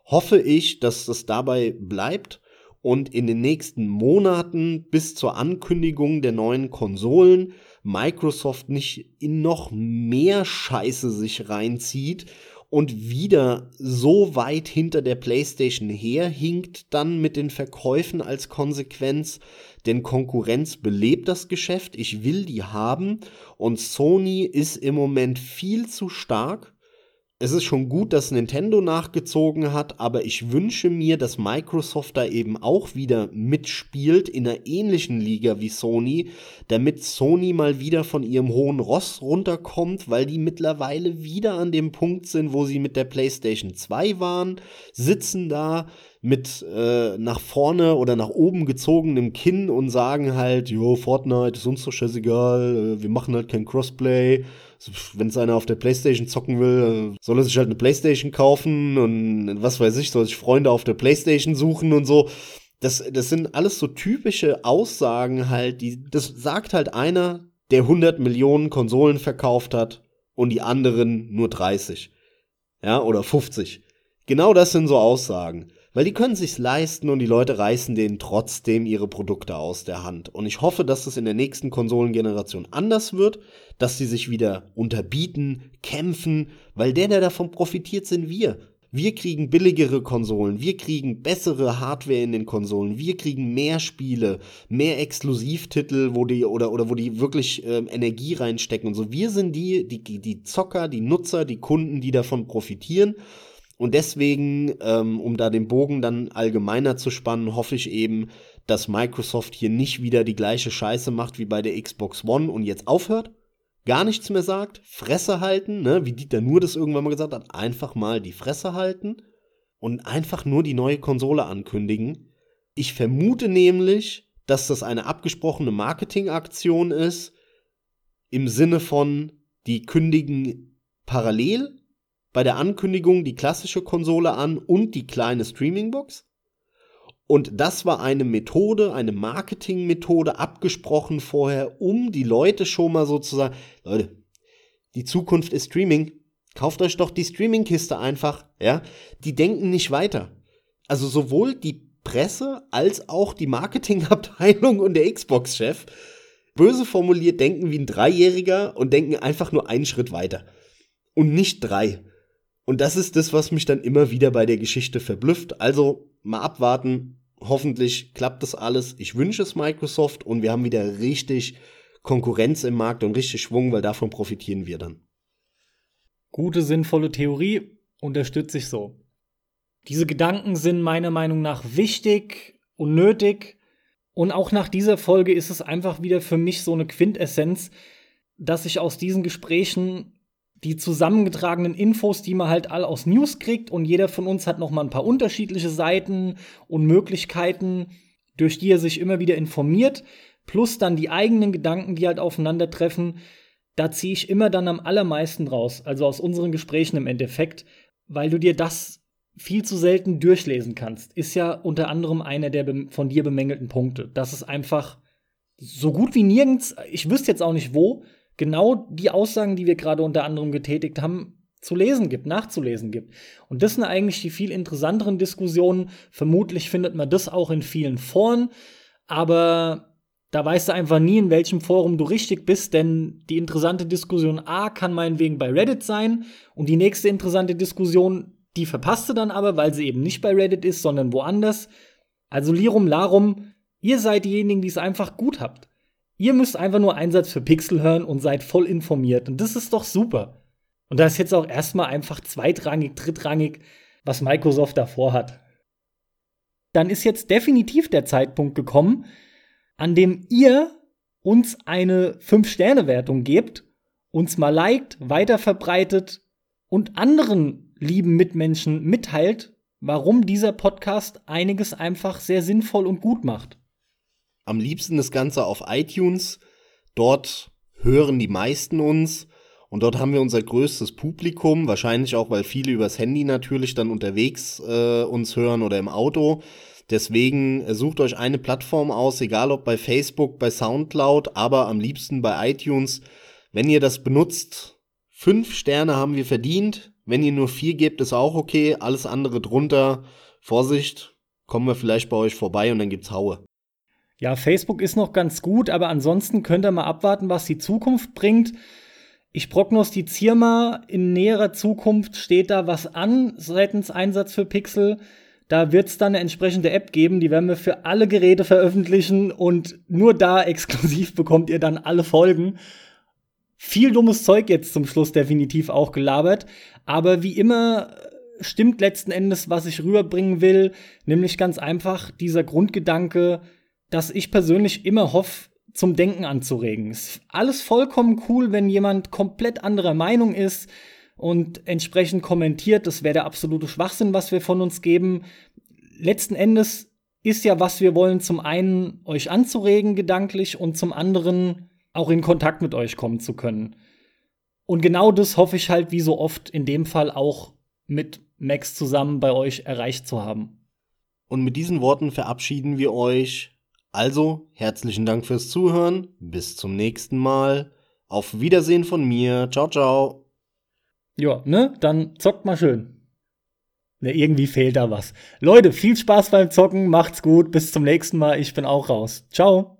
hoffe ich, dass das dabei bleibt und in den nächsten Monaten bis zur Ankündigung der neuen Konsolen Microsoft nicht in noch mehr Scheiße sich reinzieht und wieder so weit hinter der PlayStation herhinkt dann mit den Verkäufen als Konsequenz, denn Konkurrenz belebt das Geschäft, ich will die haben. Und Sony ist im Moment viel zu stark es ist schon gut, dass Nintendo nachgezogen hat, aber ich wünsche mir, dass Microsoft da eben auch wieder mitspielt in einer ähnlichen Liga wie Sony, damit Sony mal wieder von ihrem hohen Ross runterkommt, weil die mittlerweile wieder an dem Punkt sind, wo sie mit der PlayStation 2 waren, sitzen da mit äh, nach vorne oder nach oben gezogenem Kinn und sagen halt, jo, Fortnite ist uns doch scheißegal, äh, wir machen halt kein Crossplay wenn es einer auf der Playstation zocken will, soll er sich halt eine Playstation kaufen und was weiß ich, soll sich Freunde auf der Playstation suchen und so. Das, das sind alles so typische Aussagen halt, die, das sagt halt einer, der 100 Millionen Konsolen verkauft hat und die anderen nur 30. Ja, oder 50. Genau das sind so Aussagen. Weil die können sich's leisten und die Leute reißen denen trotzdem ihre Produkte aus der Hand. Und ich hoffe, dass das in der nächsten Konsolengeneration anders wird, dass sie sich wieder unterbieten, kämpfen, weil der, der davon profitiert, sind wir. Wir kriegen billigere Konsolen, wir kriegen bessere Hardware in den Konsolen, wir kriegen mehr Spiele, mehr Exklusivtitel, wo die oder oder wo die wirklich ähm, Energie reinstecken und so. Wir sind die, die die Zocker, die Nutzer, die Kunden, die davon profitieren. Und deswegen, ähm, um da den Bogen dann allgemeiner zu spannen, hoffe ich eben, dass Microsoft hier nicht wieder die gleiche Scheiße macht wie bei der Xbox One und jetzt aufhört, gar nichts mehr sagt, Fresse halten, ne, wie Dieter nur das irgendwann mal gesagt hat, einfach mal die Fresse halten und einfach nur die neue Konsole ankündigen. Ich vermute nämlich, dass das eine abgesprochene Marketingaktion ist, im Sinne von, die kündigen parallel bei der Ankündigung die klassische Konsole an und die kleine Streamingbox. Und das war eine Methode, eine Marketingmethode, abgesprochen vorher, um die Leute schon mal sozusagen, Leute, die Zukunft ist Streaming. Kauft euch doch die Streamingkiste einfach, ja? Die denken nicht weiter. Also sowohl die Presse als auch die Marketingabteilung und der Xbox-Chef, böse formuliert, denken wie ein Dreijähriger und denken einfach nur einen Schritt weiter. Und nicht drei. Und das ist das, was mich dann immer wieder bei der Geschichte verblüfft. Also mal abwarten. Hoffentlich klappt das alles. Ich wünsche es Microsoft und wir haben wieder richtig Konkurrenz im Markt und richtig Schwung, weil davon profitieren wir dann. Gute, sinnvolle Theorie unterstütze ich so. Diese Gedanken sind meiner Meinung nach wichtig und nötig. Und auch nach dieser Folge ist es einfach wieder für mich so eine Quintessenz, dass ich aus diesen Gesprächen die zusammengetragenen Infos, die man halt all aus News kriegt und jeder von uns hat noch mal ein paar unterschiedliche Seiten und Möglichkeiten, durch die er sich immer wieder informiert, plus dann die eigenen Gedanken, die halt aufeinandertreffen. Da ziehe ich immer dann am allermeisten raus, also aus unseren Gesprächen im Endeffekt, weil du dir das viel zu selten durchlesen kannst. Ist ja unter anderem einer der von dir bemängelten Punkte. Das ist einfach so gut wie nirgends, ich wüsste jetzt auch nicht wo, genau die Aussagen, die wir gerade unter anderem getätigt haben, zu lesen gibt, nachzulesen gibt. Und das sind eigentlich die viel interessanteren Diskussionen. Vermutlich findet man das auch in vielen Foren, aber da weißt du einfach nie, in welchem Forum du richtig bist, denn die interessante Diskussion A kann meinetwegen bei Reddit sein und die nächste interessante Diskussion, die verpasst du dann aber, weil sie eben nicht bei Reddit ist, sondern woanders. Also Lirum Larum, ihr seid diejenigen, die es einfach gut habt. Ihr müsst einfach nur Einsatz für Pixel hören und seid voll informiert. Und das ist doch super. Und da ist jetzt auch erstmal einfach zweitrangig, drittrangig, was Microsoft davor hat. Dann ist jetzt definitiv der Zeitpunkt gekommen, an dem ihr uns eine 5-Sterne-Wertung gebt, uns mal liked, weiterverbreitet und anderen lieben Mitmenschen mitteilt, warum dieser Podcast einiges einfach sehr sinnvoll und gut macht am liebsten das Ganze auf iTunes. Dort hören die meisten uns Und dort haben wir unser größtes Publikum, wahrscheinlich auch, weil viele übers Handy natürlich dann unterwegs äh, uns hören oder im Auto. Deswegen äh, sucht euch eine Plattform aus, egal ob bei Facebook, bei SoundCloud, aber am liebsten bei iTunes. Wenn ihr das benutzt, fünf Sterne haben wir verdient. Wenn ihr nur vier gebt, ist auch okay. Alles andere drunter, Vorsicht, kommen wir vielleicht bei euch vorbei und dann gibt's Haue. Ja, Facebook ist noch ganz gut, aber ansonsten könnt ihr mal abwarten, was die Zukunft bringt. Ich prognostiziere mal, in näherer Zukunft steht da was an seitens Einsatz für Pixel. Da wird es dann eine entsprechende App geben, die werden wir für alle Geräte veröffentlichen und nur da exklusiv bekommt ihr dann alle Folgen. Viel dummes Zeug jetzt zum Schluss definitiv auch gelabert, aber wie immer stimmt letzten Endes, was ich rüberbringen will, nämlich ganz einfach dieser Grundgedanke, dass ich persönlich immer hoffe, zum Denken anzuregen. Ist alles vollkommen cool, wenn jemand komplett anderer Meinung ist und entsprechend kommentiert. Das wäre der absolute Schwachsinn, was wir von uns geben. Letzten Endes ist ja, was wir wollen, zum einen euch anzuregen gedanklich und zum anderen auch in Kontakt mit euch kommen zu können. Und genau das hoffe ich halt wie so oft in dem Fall auch mit Max zusammen bei euch erreicht zu haben. Und mit diesen Worten verabschieden wir euch. Also, herzlichen Dank fürs Zuhören. Bis zum nächsten Mal. Auf Wiedersehen von mir. Ciao, ciao. Ja, ne? Dann zockt mal schön. Ne, irgendwie fehlt da was. Leute, viel Spaß beim Zocken, macht's gut, bis zum nächsten Mal. Ich bin auch raus. Ciao.